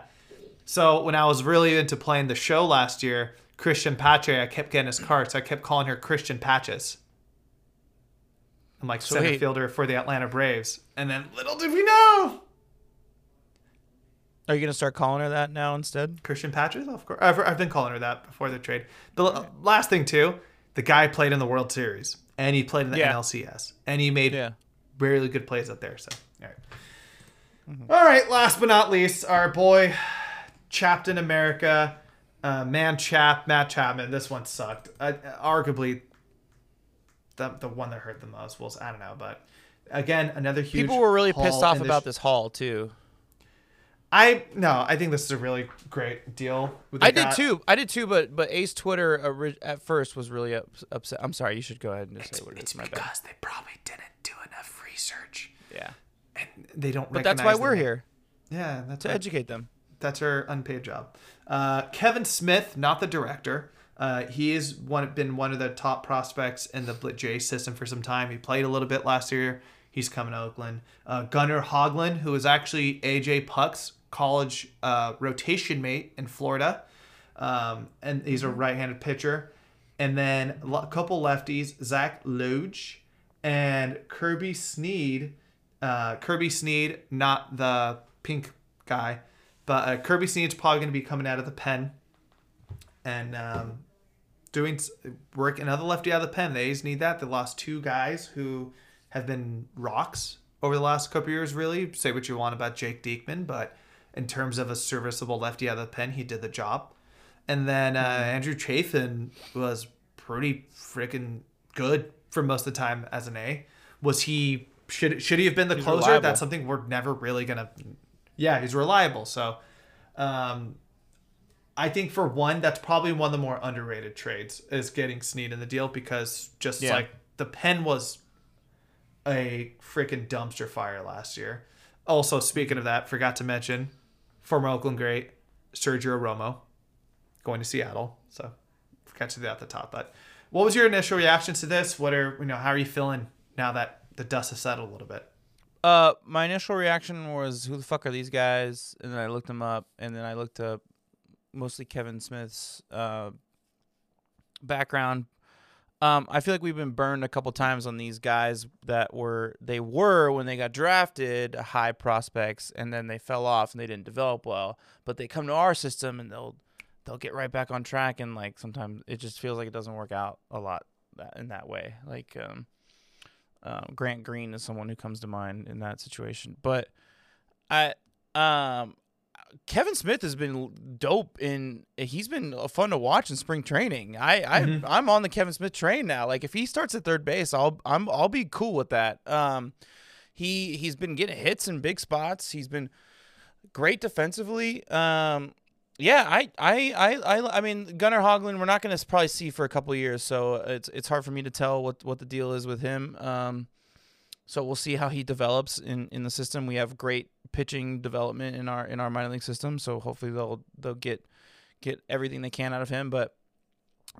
So when I was really into playing the show last year, Cristian Pache, I kept getting his cards. So I kept calling her Christian Patches. I'm like center Sweet. fielder for the Atlanta Braves. And then little did we know, Are you gonna start calling her that now instead? Christian Patches, of course. I've, I've been calling her that before the trade. The l- last thing too, the guy played in the World Series and he played in the Yeah. NLCS and he made Yeah. really good plays up there. So, all right. All right. Last but not least, our boy, Captain America, uh, Man Chap, Matt Chapman. This one sucked. Uh, arguably, the the one that hurt the most was I don't know, but again, another huge. People were really pissed off about sh- this haul too. I no, I think this is a really great deal. I did too. I did too. But but A's Twitter at first was really up, upset. I'm sorry. You should go ahead and just say what it It's is. My bad. because they probably didn't do enough research, Yeah. and they don't. But that's why we're name. here Yeah, that's to right. educate them. That's her unpaid job. Uh, Kevin Smith, not the director. Uh, he has one been one of the top prospects in the Blue Jay system for some time. He played a little bit last year. He's coming to Oakland. Uh, Gunnar Hoglund, who was actually AJ Puk's college uh, rotation mate in Florida, um, and he's a right-handed pitcher. And then a couple lefties, Zach Logue and Kirby Snead. Uh, Kirby Snead, not the pink guy, but uh, Kirby Snead's probably going to be coming out of the pen and um, doing work another lefty out of the pen. They A's need that. They lost two guys who have been rocks over the last couple years. Really, say what you want about Jake Diekman, but in terms of a serviceable lefty out of the pen, he did the job. And then uh, Andrew Chafin was pretty freaking good for most of the time as an A. Was he should should he have been the He's closer? reliable. That's something we're never really gonna. Yeah, he's reliable. So, um, I think for one, that's probably one of the more underrated trades is getting Snead in the deal because just Yeah. like the pen was a freaking dumpster fire last year. Also, speaking of that, forgot to mention former Oakland great Sergio Romo going to Seattle. So forgot to do that at the top. But what was your initial reactions to this? What are you know? How are you feeling now that the dust has settled a little bit? Uh, my initial reaction was, "Who the fuck are these guys?" And then I looked them up, and then I looked up mostly Kevin Smith's uh, background. Um, I feel like we've been burned a couple times on these guys that were they were when they got drafted high prospects, and then they fell off and they didn't develop well. But they come to our system and they'll they'll get right back on track, and like sometimes it just feels like it doesn't work out a lot that, in that way. Like um, um, Grant Green is someone who comes to mind in that situation. But I um Kevin Smith has been dope in he's been fun to watch in spring training. I I Mhm. I'm on the Kevin Smith train now. Like if he starts at third base, I'll I'm I'll be cool with that. Um he he's been getting hits in big spots. He's been great defensively. Um yeah, I, I, I, I, I mean, Gunnar Hoglund, we're not going to probably see for a couple of years, so it's it's hard for me to tell what, what the deal is with him. Um, so we'll see how he develops in, in the system. We have great pitching development in our in our minor league system, so hopefully they'll they'll get get everything they can out of him. But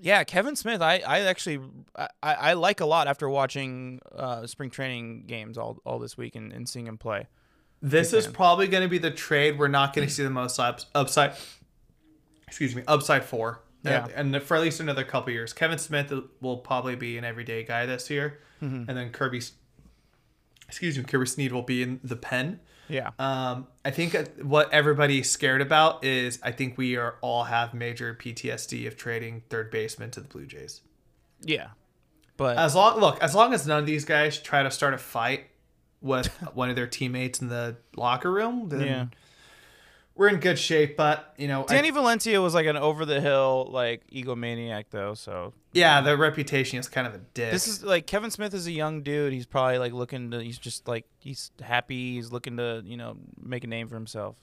yeah, Kevin Smith, I, I actually I, I like a lot after watching uh, spring training games all, all this week and, and seeing him play. This Big is fan. probably going to be the trade we're not going to see the most ups, upside. Excuse me, upside for. Yeah. and, and for at least another couple years. Kevin Smith will probably be an everyday guy this year, Mm-hmm. and then Kirby. Excuse me, Kirby Snead will be in the pen. Yeah. Um, I think what everybody's scared about is I think we are all have major PTSD of trading third baseman to the Blue Jays. Yeah. But As long look, as long as none of these guys try to start a fight with one of their teammates in the locker room, then yeah. We're in good shape. But you know, I- Danny Valencia was like an over the hill like egomaniac though, so yeah, their reputation is kind of a dick. This is like Kevin Smith is a young dude. He's probably like looking to. He's just like he's happy. He's looking to you know make a name for himself.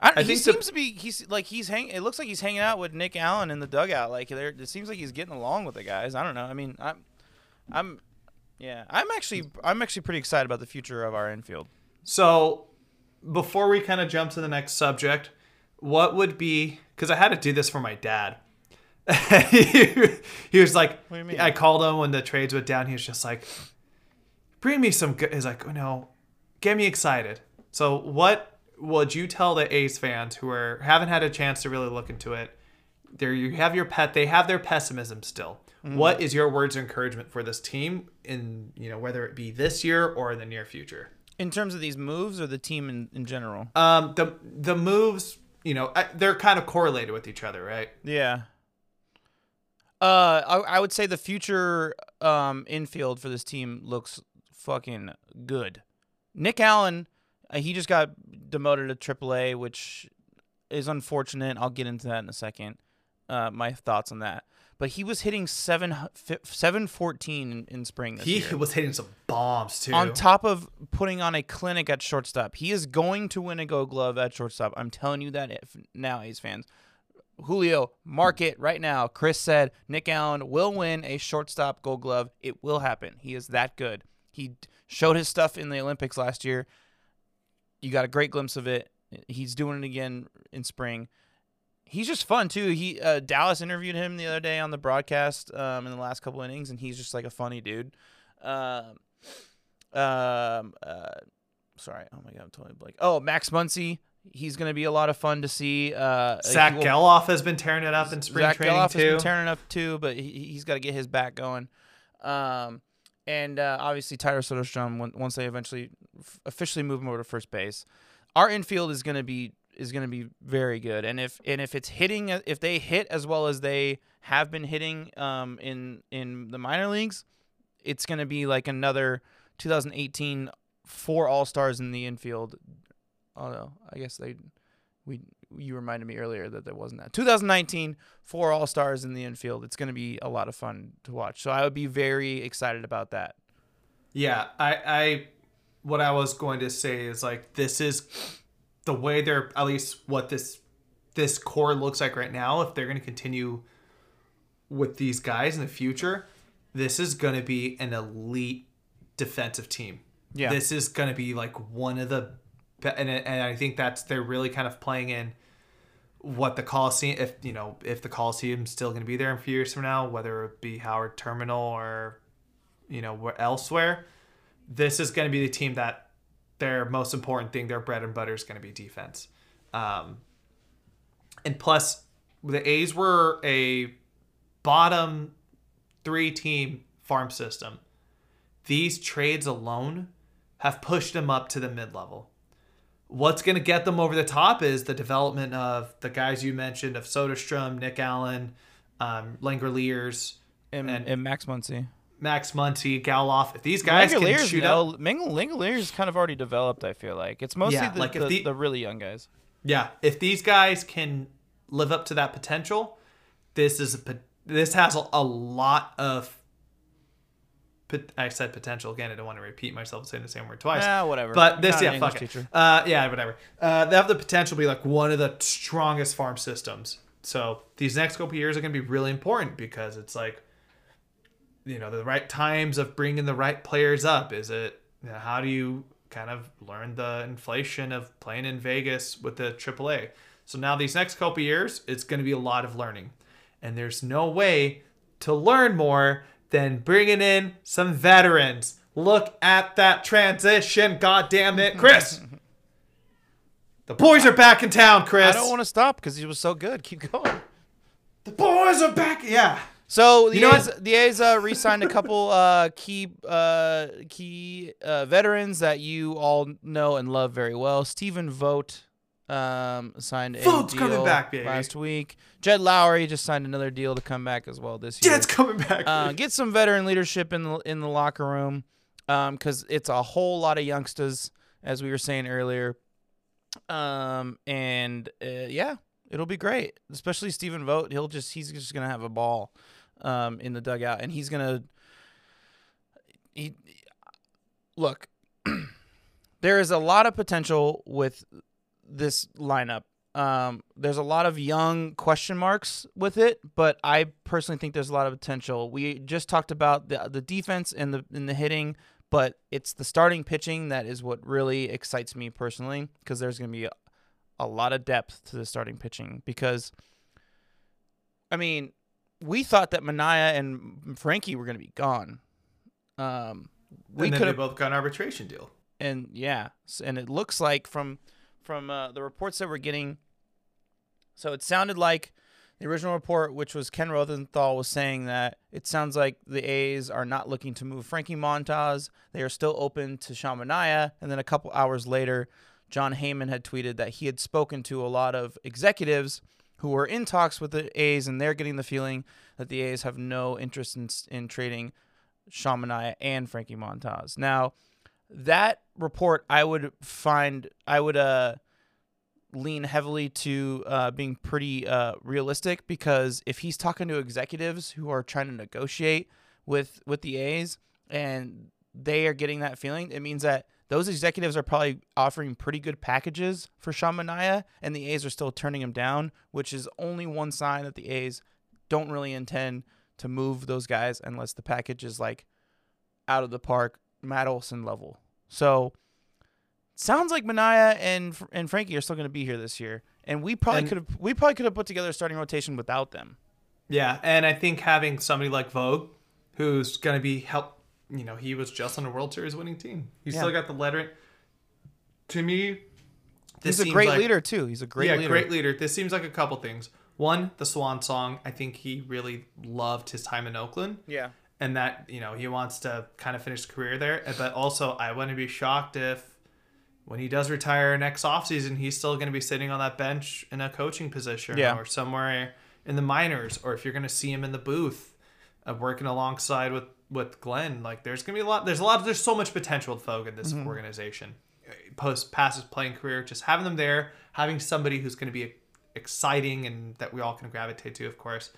I, I he think the- seems to be. He's like he's hang. It looks like he's hanging out with Nick Allen in the dugout. Like there, it seems like he's getting along with the guys. I don't know. I mean, I'm, I'm, yeah. I'm actually, I'm actually pretty excited about the future of our infield. So, before we kind of jump to the next subject, what would be because I had to do this for my dad. he, he was like, What do you mean? I called him when the trades went down. He was just like, bring me some good. He's like, oh, no, get me excited. So, what would you tell the A's fans who are haven't had a chance to really look into it? There, you have your pet. They have their pessimism still. Mm-hmm. What is your words of encouragement for this team in you know whether it be this year or in the near future? In terms of these moves or the team in, in general? Um, the the moves, you know, I- they're kind of correlated with each other, right? Yeah. Uh, I, I would say the future um infield for this team looks fucking good. Nick Allen, uh, he just got demoted to AAA, which is unfortunate. I'll get into that in a second. Uh, my thoughts on that. But he was hitting seven seven fourteen in, in spring this He year. was hitting some bombs too. on top of putting on a clinic at shortstop. He is going to win a Gold Glove at shortstop. I'm telling you that if now, A's fans. Julio, mark it right now. Chris said Nick Allen will win a shortstop Gold Glove. It will happen. He is that good. He showed his stuff in the Olympics last year. You got a great glimpse of it. He's doing it again in spring. He's just fun too. He uh, Dallas interviewed him the other day on the broadcast um, in the last couple innings, and he's just like a funny dude. Um, um, uh, sorry. Oh my god, I'm totally blank. Oh, Max Muncy. He's gonna be a lot of fun to see. Uh, Zach will- Gelof has been tearing it up in spring Zach training Gelof too. has been tearing it up too, but he, he's got to get his back going. Um, and uh, obviously Tyler Soderstrom once they eventually officially move him over to first base, our infield is gonna be is gonna be very good. And if and if it's hitting, if they hit as well as they have been hitting um, in in the minor leagues, it's gonna be like another 2018 four All Stars in the infield. Oh no, I guess they we you reminded me earlier that there wasn't that 2019 four all stars in the infield it's going to be a lot of fun to watch so i would be very excited about that Yeah, I, I, what I was going to say is like this is the way they're at least what this this core looks like right now. If they're going to continue with these guys in the future, this is going to be an elite defensive team. Yeah. this is going to be like one of the, and and I think that's they're really kind of playing in what the Coliseum, if you know, if the Coliseum's still going to be there in a few years from now, whether it be Howard Terminal or you know where elsewhere this is going to be the team that their most important thing their bread and butter is going to be defense. Um, and plus the a's were a bottom three team farm system. These trades alone have pushed them up to the mid-level. What's going to get them over the top is the development of the guys you mentioned of soderstrom nick allen um, langeliers and, And- and max muncy Max Muncy, Gelof. If these guys can Langeliers, shoot no, up, Langeliers kind of already developed i feel like it's mostly Yeah, the, like the, the- the really young guys yeah, if these guys can live up to that potential, this is a, this has a, a lot of. I said potential again. I don't want to repeat myself saying the same word twice. Yeah, whatever. But this, yeah, fuck it. teacher. Uh, yeah, whatever. Uh, they have the potential to be like one of the strongest farm systems. So these next couple years are going to be really important because it's like, you know, the right times of bringing the right players up. Is it? You know, how do you kind of learn the inflation of playing in Vegas with the AAA? So now these next couple years, it's going to be a lot of learning, and there's no way to learn more than bringing in some veterans. Look at that transition, God damn it, Chris. The boys are back in town, Chris. i don't want to stop because he was so good keep going The boys are back. Yeah. So the You know A's, the A's uh, re-signed a couple uh, key uh, key uh, veterans that you all know and love very well. Stephen Vogt um, signed a Vogt's deal coming back, last week. Jed Lowrie just signed another deal to come back as well this year. Jed's coming back. Uh, get some veteran leadership in the in the locker room because it's a whole lot of youngsters, as we were saying earlier. Um, and uh, yeah, it'll be great, especially Stephen Vogt. He'll just he's just gonna have a ball um, in the dugout, and he's gonna he look. there is a lot of potential with this lineup. Um, there's a lot of young question marks with it, but I personally think there's a lot of potential. We just talked about the the defense and the and the hitting, but it's the starting pitching that is what really excites me personally because there's going to be a, a lot of depth to the starting pitching because I mean, we thought that Manaea and Frankie were going to be gone. Um, we and then could they have, both got an arbitration deal. and yeah, and it looks like from from uh, the reports that we're getting. So it sounded like the original report, which was Ken Rosenthal, was saying that it sounds like the A's are not looking to move Frankie Montas. They are still open to Sean Manaea. And then a couple hours later, Jon Heyman had tweeted that he had spoken to a lot of executives who are in talks with the A's, and they're getting the feeling that the A's have no interest in, in trading Sean Manaea and Frankie Montas. Now, that report I would find I would uh lean heavily to uh, being pretty uh, realistic because if he's talking to executives who are trying to negotiate with with the A's and they are getting that feeling, it means that those executives are probably offering pretty good packages for Sean Manaea, and the A's are still turning him down, which is only one sign that the A's don't really intend to move those guys unless the package is like out of the park, Matt Olson level. So sounds like Manaea and and Frankie are still going to be here this year, and we probably could have we probably could have put together a starting rotation without them. Yeah, and I think having somebody like Vogt, who's going to be help, you know, he was just on a World Series winning team. He's Yeah. still got the lettering. To me, this He's a great like- leader too. He's a great yeah, leader. great leader. This seems like a couple things. One, the Swan Song. I think he really loved his time in Oakland, Yeah. and that you know he wants to kind of finish his career there. But also, I wouldn't be shocked if when he does retire next offseason, he's still going to be sitting on that bench in a coaching position Yeah. or somewhere in the minors, or if you're going to see him in the booth, uh, working alongside with with Glen. Like, there's to be a lot. There's a lot. There's so much potential with Vogt in this Mm-hmm. organization. Post past his playing career, just having them there, having somebody who's to be exciting and that we all can gravitate to, of course.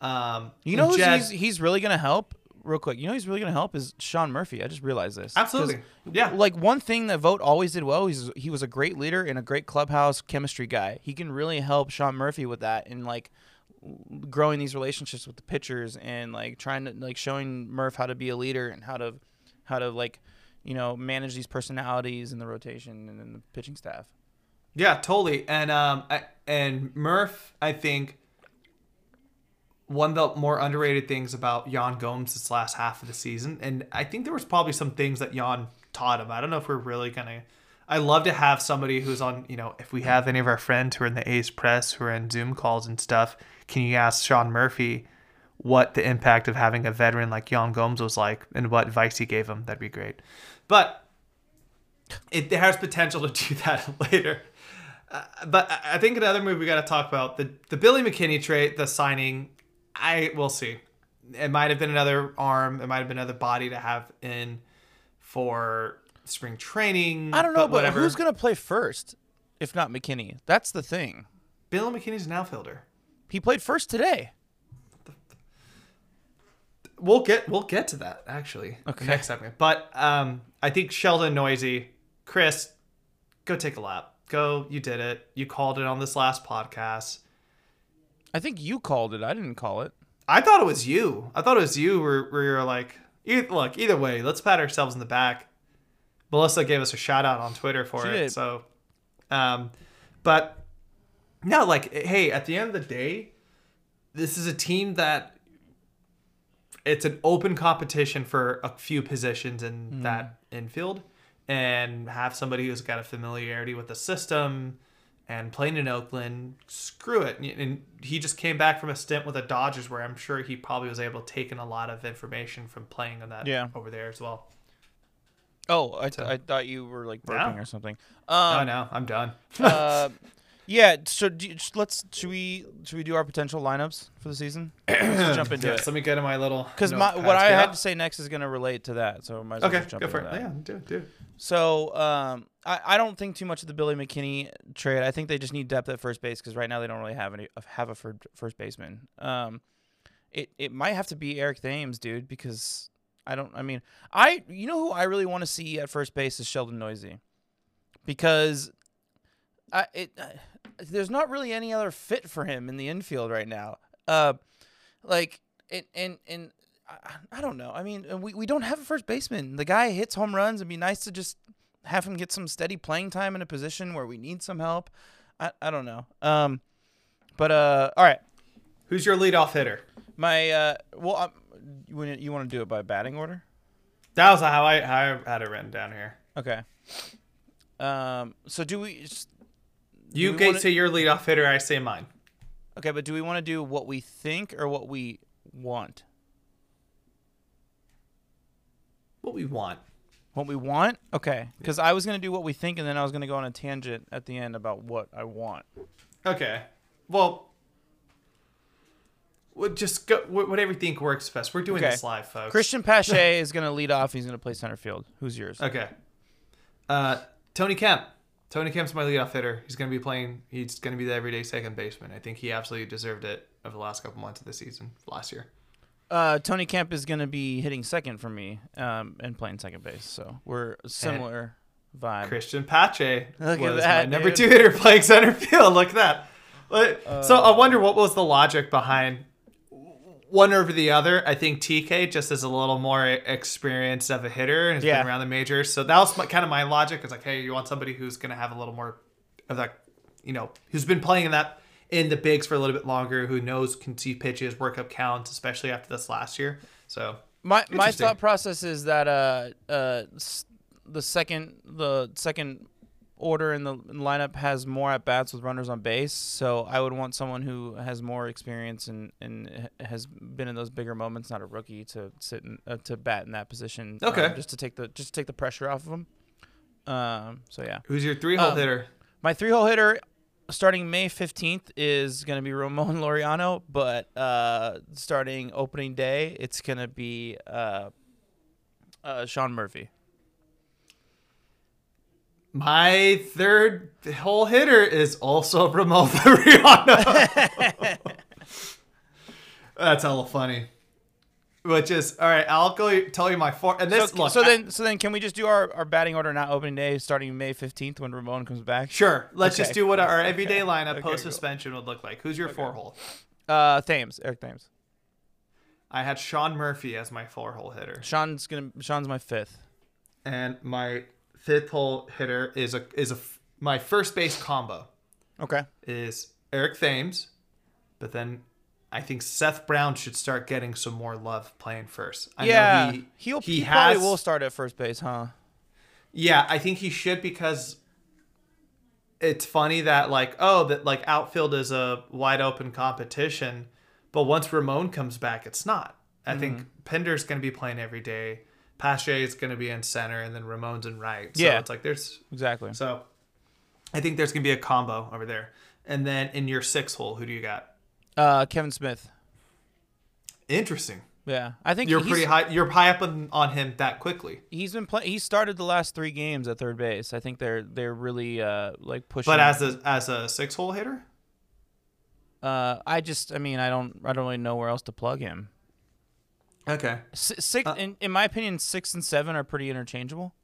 Um, You know Jed- he's, he's really to help? Real quick, you know he's really to help is Sean Murphy. I just realized this. absolutely, yeah. Like one thing that Vogt always did well, he's he was a great leader and a great clubhouse chemistry guy. He can really help Sean Murphy with that and like growing these relationships with the pitchers and like trying to like showing Murph how to be a leader and how to how to like you know manage these personalities in the rotation and in the pitching staff. Yeah, totally. And um, I, and Murph, I think one of the more underrated things about Yan Gomes this last half of the season, and I think there was probably some things that Yan taught him. I don't know if we're really gonna. I love to have somebody who's on. You know, if we have any of our friends who are in the A's press, who are in Zoom calls and stuff, can you ask Sean Murphy what the impact of having a veteran like Yan Gomes was like, and what advice he gave him? That'd be great. But it has potential to do that later. Uh, but I- think another move we got to talk about the the Billy McKinney trade, the signing. I will see. It might have been another arm. It might have been another body to have in for spring training. I don't know, but, whatever. who's gonna play first if not McKinney? That's the thing. Bill McKinney's an outfielder. He played first today. We'll get we'll get to that actually Okay. next segment. But um, I think Sheldon Neuse, Chris, go take a lap. Go, you did it. You called it on this last podcast. I think you called it. I didn't call it. I thought it was you. I thought it was you where, where you're like, look, either way, let's pat ourselves in the back. Melissa gave us a shout out on Twitter for She it. did. So, um, but no, like, hey, at the end of the day, this is a team that it's an open competition for a few positions in Hmm. that infield and have somebody who's got a familiarity with the system and playing in Oakland, screw it. And he just came back from a stint with the Dodgers where I'm sure he probably was able to take in a lot of information from playing on that Yeah. over there as well. Oh, I, I thought you were like burping No. or something. oh Um, no, I'm done. uh, yeah. So do you, let's should we should we do our potential lineups for the season? Let's jump into yes, it. let me get in my little Because my what I had to say next is going to relate to that, so I might as well Okay, just jump go for into it. that. Yeah, do it, do it. So um, I, I don't think too much of the Billy McKinney trade. I think they just need depth at first base because right now they don't really have any have a first baseman. Um, it it might have to be Eric Thames, dude, because I don't. I mean, I you know who I really want to see at first base is Sheldon Neuse, because I it uh, there's not really any other fit for him in the infield right now. Uh, like and and and I, I don't know. I mean, uh, we, we don't have a first baseman. The guy hits home runs. It'd be nice to just have him get some steady playing time in a position where we need some help. I, I don't know. Um, but uh, all right. Who's your leadoff hitter? My uh, well, um, you, you want to do it by batting order? That was how I how I had it written down here. Okay. Um. So do we? You get wanna- say your leadoff hitter. I say mine. Okay, but do we want to do what we think or what we want? What we want. What we want? Okay. Because I was gonna do what we think, and then I was gonna go on a tangent at the end about what I want. Okay. Well, we'll just go wh- whatever you think works best. We're doing Okay. this live, folks. Cristian Pache is gonna lead off. He's gonna play center field. Who's yours? Okay. Uh, Tony Kemp. Tony Kemp's my leadoff hitter. He's going to be playing. He's going to be the everyday second baseman. I think he absolutely deserved it over the last couple months of the season last year. Uh, Tony Kemp is gonna be hitting second for me, um, and playing second base. So we're similar vibe. Cristian Pache Look at was that, my number dude. two hitter playing center field. Look at that. So I wonder what was the logic behind one over the other. I think TK just is a little more experienced of a hitter and has Yeah. been around the majors. So that was my, kind of my logic. It's like, hey, you want somebody who's going to have a little more of that, you know, who's been playing in that in the bigs for a little bit longer, who knows can see pitches, work up counts, especially after this last year. So My my thought process is that uh uh the second the second order in the lineup has more at bats with runners on base, so I would want someone who has more experience and and has been in those bigger moments, not a rookie, to sit in, uh, to bat in that position. um, Okay. just to take the just to take the pressure off of him. Um. So yeah, who's your three hole Um, hitter? my three hole hitter. Starting May 15th is going to be Ramon Laureano, but uh, starting opening day, it's going to be uh, uh, Sean Murphy. My third hole hitter is also Ramon Rihanna. That's hella funny. Which is all right. I'll go tell you my four. And this so, look. so I- then, so then, can we just do our, our batting order not opening day, starting May 15th when Ramon comes back? sure. Let's just do what our everyday lineup Okay, post suspension would look like. Who's your four hole? Uh, Thames, Eric Thames. I had Sean Murphy as my four hole hitter, Sean's gonna. Sean's my fifth. and my fifth hole hitter is a is a my first base combo Okay. is Eric Thames, but then I think Seth Brown should start getting some more love playing first. I yeah, know he, he'll he he, has probably will start at first base, huh? Yeah, I think he should because it's funny that like oh that like outfield is a wide open competition, but once Ramon comes back, it's not. I think Mm-hmm. Pinder's going to be playing every day. Pache is going to be in center, and then Ramon's in right. So Yeah. it's like there's Exactly. so. I think there's going to be a combo over there, and then in your six hole, who do you got? Uh, Kevin Smith. Interesting. Yeah, I think You're pretty high. You're high up on, on him that quickly. He's been playing. He started the last three games at third base. I think they're they're really uh like pushing. But as a as a six hole hitter, uh, I just, I mean, I don't, I don't really know where else to plug him. Okay, Six, Uh, in, in my opinion, six and seven are pretty interchangeable.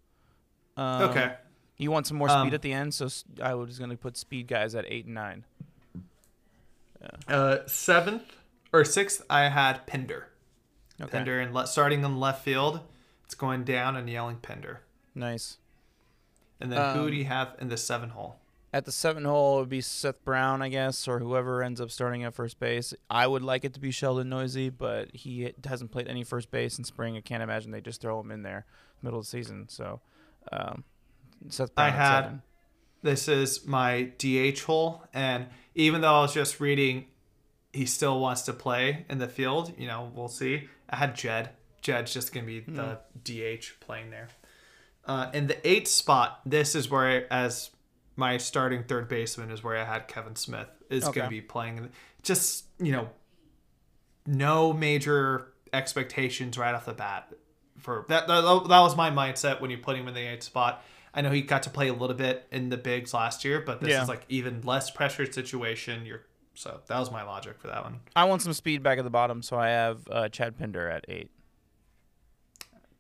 Um, okay. You want some more speed Um, at the end, so I was going to put speed guys at eight and nine. Uh, seventh or sixth, I had Pinder. Okay, Pinder and le- starting in left field, it's going down and yelling Pinder. nice. And then who Um, do you have in the seven hole? At the seven hole it would be Seth Brown, I guess, or whoever ends up starting at first base. I would like it to be Sheldon Neuse, but he hasn't played any first base in spring. I can't imagine they just throw him in there middle of the season. So, um, Seth Brown I had- seven. This is my DH hole, and even though I was just reading, he still wants to play in the field. You know, we'll see. I had Jed. Jed's just gonna be the DH playing there. Uh, in the eighth spot, this is where, as my starting third baseman, is where I had Kevin Smith is Okay. gonna be playing. Just you know, no major expectations right off the bat. For that, that, that was my mindset when you put him in the eighth spot. I know he got to play a little bit in the bigs last year, but this Yeah. is like even less pressured situation. You're so that was my logic for that one. I want some speed back at the bottom, so I have uh, Chad Pinder at eight.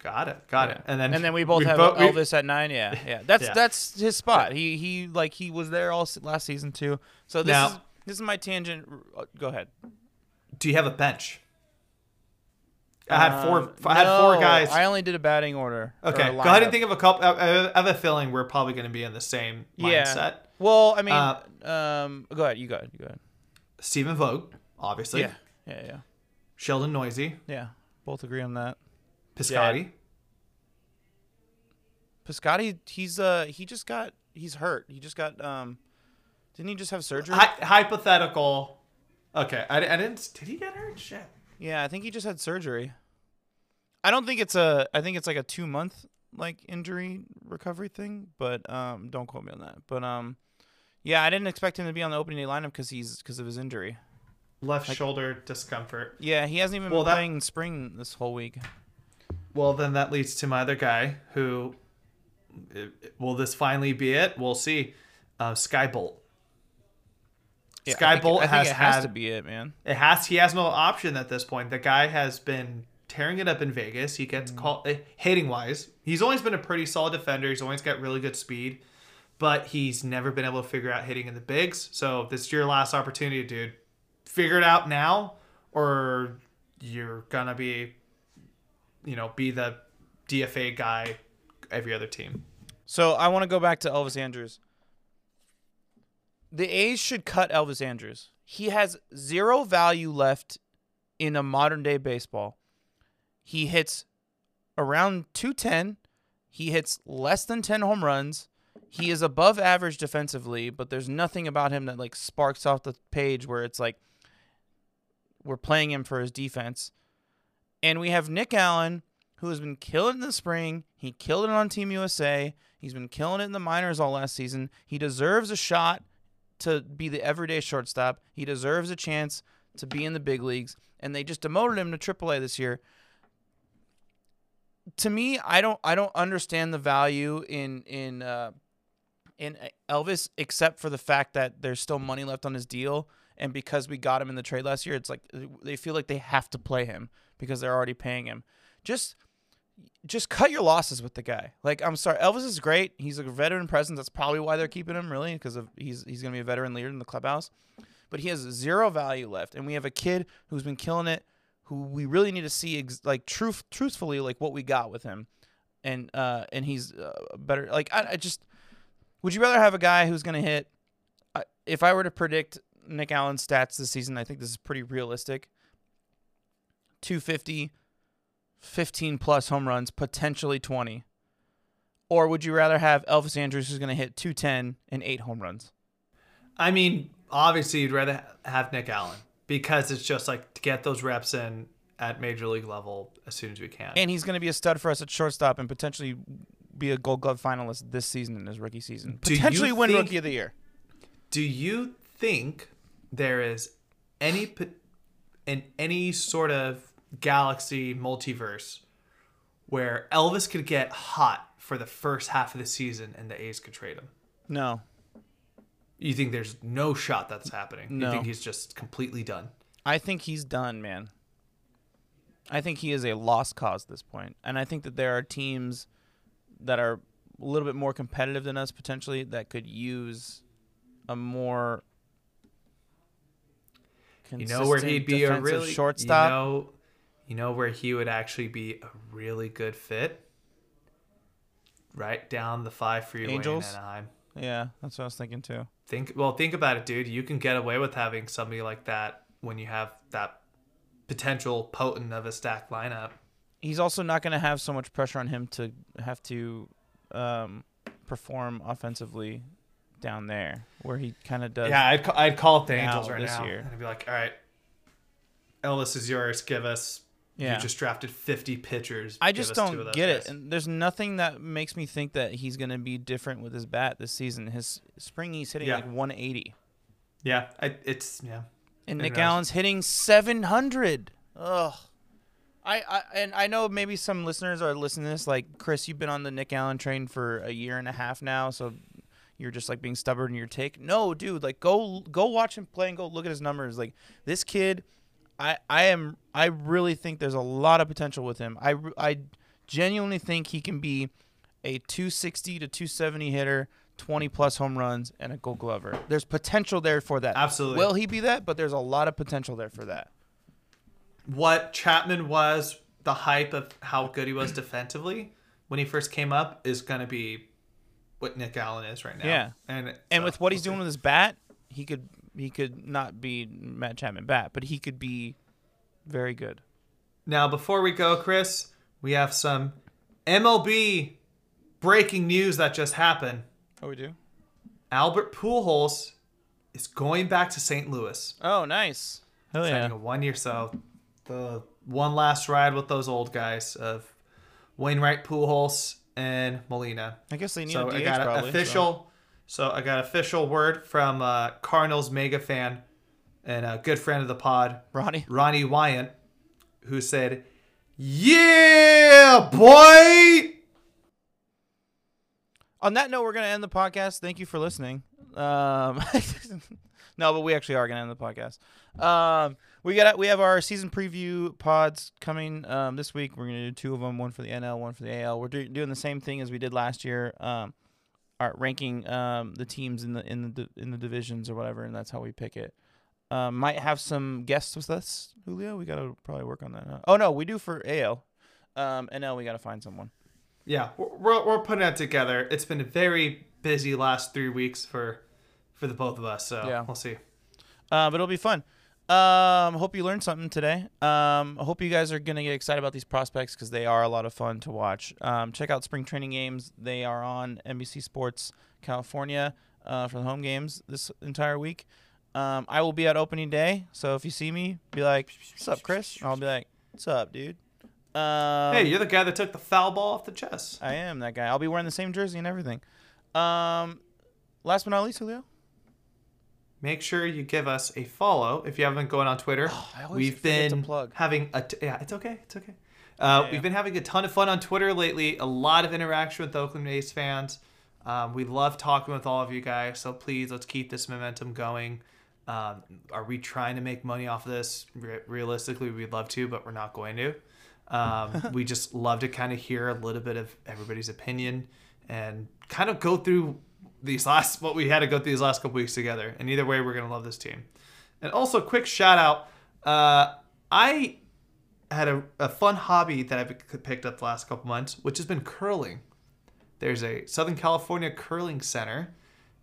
Got it, got Yeah. it. And then and then we both have both- we- Elvis at nine. Yeah, yeah. That's Yeah. that's his spot. He he like he was there all last season too. So this Now- is this is my tangent. Uh, Go ahead. do you have a bench? I had four. Um, I had four guys. I only did a batting order. okay, go ahead and think of a couple. I, have a feeling we're probably going to be in the same Yeah. mindset. Well, I mean, Uh, um, go ahead. You go ahead. You go ahead. Stephen Vogt, obviously. Yeah, yeah, yeah. Sheldon Neuse, Yeah, both agree on that. Piscotti. Piscotti, he's uh he just got he's hurt. He just got um didn't he just have surgery? Hy- hypothetical. Okay, I, I didn't. Did he get hurt? Shit. Yeah, I think he just had surgery. I don't think it's a I think it's like a 2 month like injury recovery thing, but um don't quote me on that. But um yeah, I didn't expect him to be on the opening day lineup cuz he's cuz of his injury. Left shoulder discomfort. Yeah, he hasn't even Well, been that- playing spring this whole week. Well, then that leads to my other guy who. Will this finally be it? We'll see. Uh, Skye Bolt. Yeah, I think- I think has it has had- to be it, man. It has. He has no option at this point. The guy has been tearing it up in Vegas. He gets called uh, hitting wise. He's always been a pretty solid defender. He's always got really good speed, but he's never been able to figure out hitting in the bigs. So this is your last opportunity, dude. Figure it out now, or you're gonna be, you know, be the DFA guy every other team. So I want to go back to Elvis Andrus. The A's should cut Elvis Andrus. He has zero value left in a modern day baseball. He hits around 210. He hits less than 10 home runs. He is above average defensively, but there's nothing about him that like sparks off the page where it's like we're playing him for his defense. And we have Nick Allen, who has been killing in the spring. He killed it on Team USA. He's been killing it in the minors all last season. He deserves a shot to be the everyday shortstop. He deserves a chance to be in the big leagues. And they just demoted him to AAA this year. To me, I don't I don't understand the value in in uh, in Elvis except for the fact that there's still money left on his deal and because we got him in the trade last year, it's like they feel like they have to play him because they're already paying him. Just just cut your losses with the guy. Like I'm sorry, Elvis is great. He's a veteran presence. That's probably why they're keeping him, really, because of he's he's gonna be a veteran leader in the clubhouse. But he has zero value left, and we have a kid who's been killing it, who we really need to see like truth truthfully like what we got with him, and uh and he's uh, better. Like I, I just would you rather have a guy who's gonna hit? If I were to predict Nick Allen's stats this season, I think this is pretty realistic. 250, 15 plus home runs, potentially 20. Or would you rather have Elvis Andrus who's going to hit 210 and 8 home runs? I mean, obviously, you'd rather have Nick Allen because it's just like to get those reps in at major league level as soon as we can. And he's going to be a stud for us at shortstop and potentially be a gold glove finalist this season in his rookie season. Do Potentially win think- rookie of the year. Do you think there is any in any sort of galaxy multiverse where Elvis could get hot for the first half of the season and the A's could trade him? No. You think there's no shot that's happening? No. You think he's just completely done? I think he's done, man. I think he is a lost cause at this point. And I think that there are teams that are a little bit more competitive than us potentially that could use a more You know where he'd be a really shortstop. You know, you know where he would actually be a really good fit. Right down the five freeway Angels? in Anaheim. yeah, that's what I was thinking too. Think well, think about it, dude. You can get away with having somebody like that when you have that potential potent of a stacked lineup. He's also not going to have so much pressure on him to have to um, perform offensively down there, where he kind of does. Yeah, I'd, ca- I'd call up the Angels right this now year. and I'd be like, all right, Elvis is yours. Give us. Yeah. You just drafted 50 pitchers. I just us two of don't get it, and there's nothing that makes me think that he's going to be different with his bat this season. His spring he's hitting Yeah. like 180, Yeah, I, it's yeah. and Nick? Allen's hitting 700. Ugh. I, I and I know maybe some listeners are listening to this like Chris. You've been on the Nick Allen train for a year and a half now, so you're just like being stubborn in your take. No, dude, like go go watch him play and go look at his numbers. Like this kid, I I am I really think there's a lot of potential with him. I I genuinely think he can be a 260 to 270 hitter, 20 plus home runs, and a Gold Glover. There's potential there for that. Absolutely. Will he be that? But there's a lot of potential there for that. what Chapman was, the hype of how good he was defensively when he first came up is going to be what Nick Allen is right now. Yeah. And And so, with what he's doing with his bat, he could he could not be Matt Chapman bat, but he could be Very good. Now, before we go, Chris, we have some MLB breaking news that just happened. Oh, we do. Albert Pujols is going back to St. Louis. Oh, nice. Hell yeah. a one year so the one last ride with those old guys of Wainwright, Pujols, and Molina. I guess they need So a DH I got a- probably. so- official. So. I got official word from uh, Cardinals mega fan and a good friend of the pod, Ronnie. Ronnie Wyant, who said, "Yeah, boy." On that note, we're gonna end the podcast. Thank you for listening. Um, no, but we actually are gonna end the podcast. Um, we got we have our season preview pods coming um, this week. We're gonna do two of them, one for the NL, one for the AL. We're do- doing the same thing as we did last year. Um, ranking um, the teams in the in the in the divisions or whatever, and that's how we pick it. Um, might have some guests with us, Julio. We gotta probably work on that. Huh? Oh no, we do for AL. Um, NL, we gotta find someone. Yeah, we're, we're, putting it together. It's been a very busy last three weeks for for the both of us. So Yeah. we'll see. Uh, but it'll be fun. Um, hope you learned something today. Um, I hope you guys are gonna get excited about these prospects because they are a lot of fun to watch. Um, check out spring training games. They are on NBC Sports California uh, for the home games this entire week. Um, I will be at opening day, so if you see me, be like, "What's up, Chris?" And I'll be like, "What's up, dude?" Um, hey, you're the guy that took the foul ball off the chest. I am that guy. I'll be wearing the same jersey and everything. Um, last but not least, Julio. Make sure you give us a follow if you haven't been going on Twitter. Always We've been having a t- yeah, it's okay, it's okay. Uh, Yeah, we've been having a ton of fun on Twitter lately. A lot of interaction with Oakland A's fans. Um, we love talking with all of you guys. So please, let's keep this momentum going. Um, are we trying to make money off of this? Re- realistically, we'd love to, but we're not going to. Um, we just love to kind of hear a little bit of everybody's opinion and kind of go through these last what we had to go through these last couple weeks together. And either way, we're gonna love this team. And also, quick shout out. Uh, I had a, a fun hobby that I've picked up the last couple months, which has been curling. There's a Southern California Curling Center,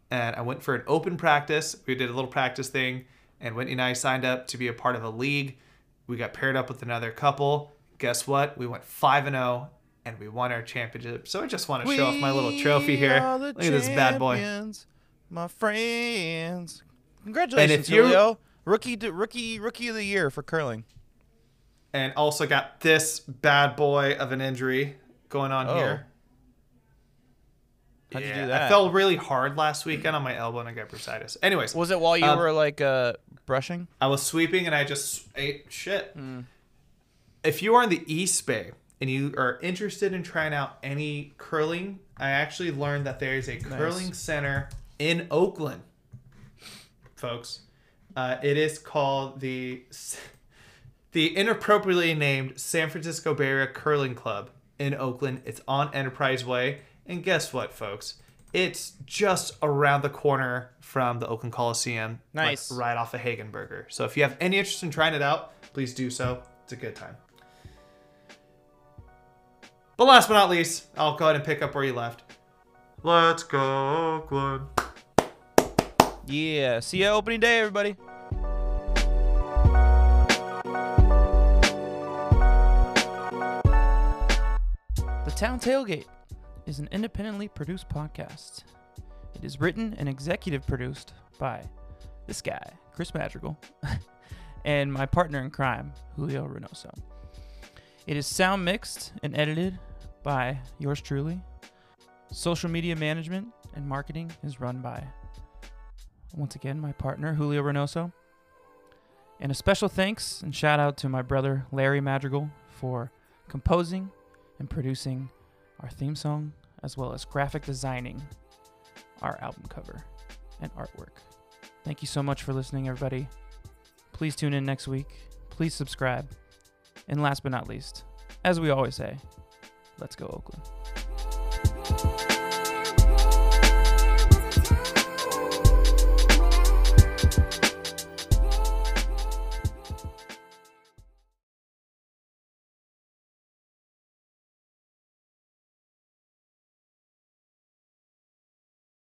and I went for an open practice. We did a little practice thing, and Whitney and I signed up to be a part of a league. We got paired up with another couple. Guess what? We went five and zero, and we won our championship. So I just want to show off my little trophy here. We Look at this bad boy. my friends. Congratulations, you're- Julio. Rookie, to, rookie, rookie of the year for curling. and also got this bad boy of an injury going on Oh. here. How'd you do that? I fell really hard last weekend on my elbow and I got bursitis. Anyways, Was it while you Um, were like uh, brushing? I was sweeping and I just ate shit. Hmm. If you are in the East Bay and you are interested in trying out any curling, I actually learned that there is a curling center in Oakland, folks. Uh, it is called the the inappropriately named San Francisco Bay Area Curling Club in Oakland. It's on Enterprise Way, and guess what, folks? It's just around the corner from the Oakland Coliseum, like, right off of Hegenberger. So if you have any interest in trying it out, please do so. It's a good time. But last but not least, I'll go ahead and pick up where you left. Let's go, Oakland. Yeah. See you opening day, everybody. The Town Tailgate is an independently produced podcast. It is written and executive produced by this guy, Chris Madrigal, and my partner in crime, Julio Reynoso. It is sound mixed and edited by yours truly. Social media management and marketing is run by once again my partner Julio Reynoso. And a special thanks and shout out to my brother Larry Madrigal for composing and producing our theme song as well as graphic designing our album cover and artwork. Thank you so much for listening everybody. Please tune in next week. Please subscribe. And last but not least, as we always say, let's go Oakland.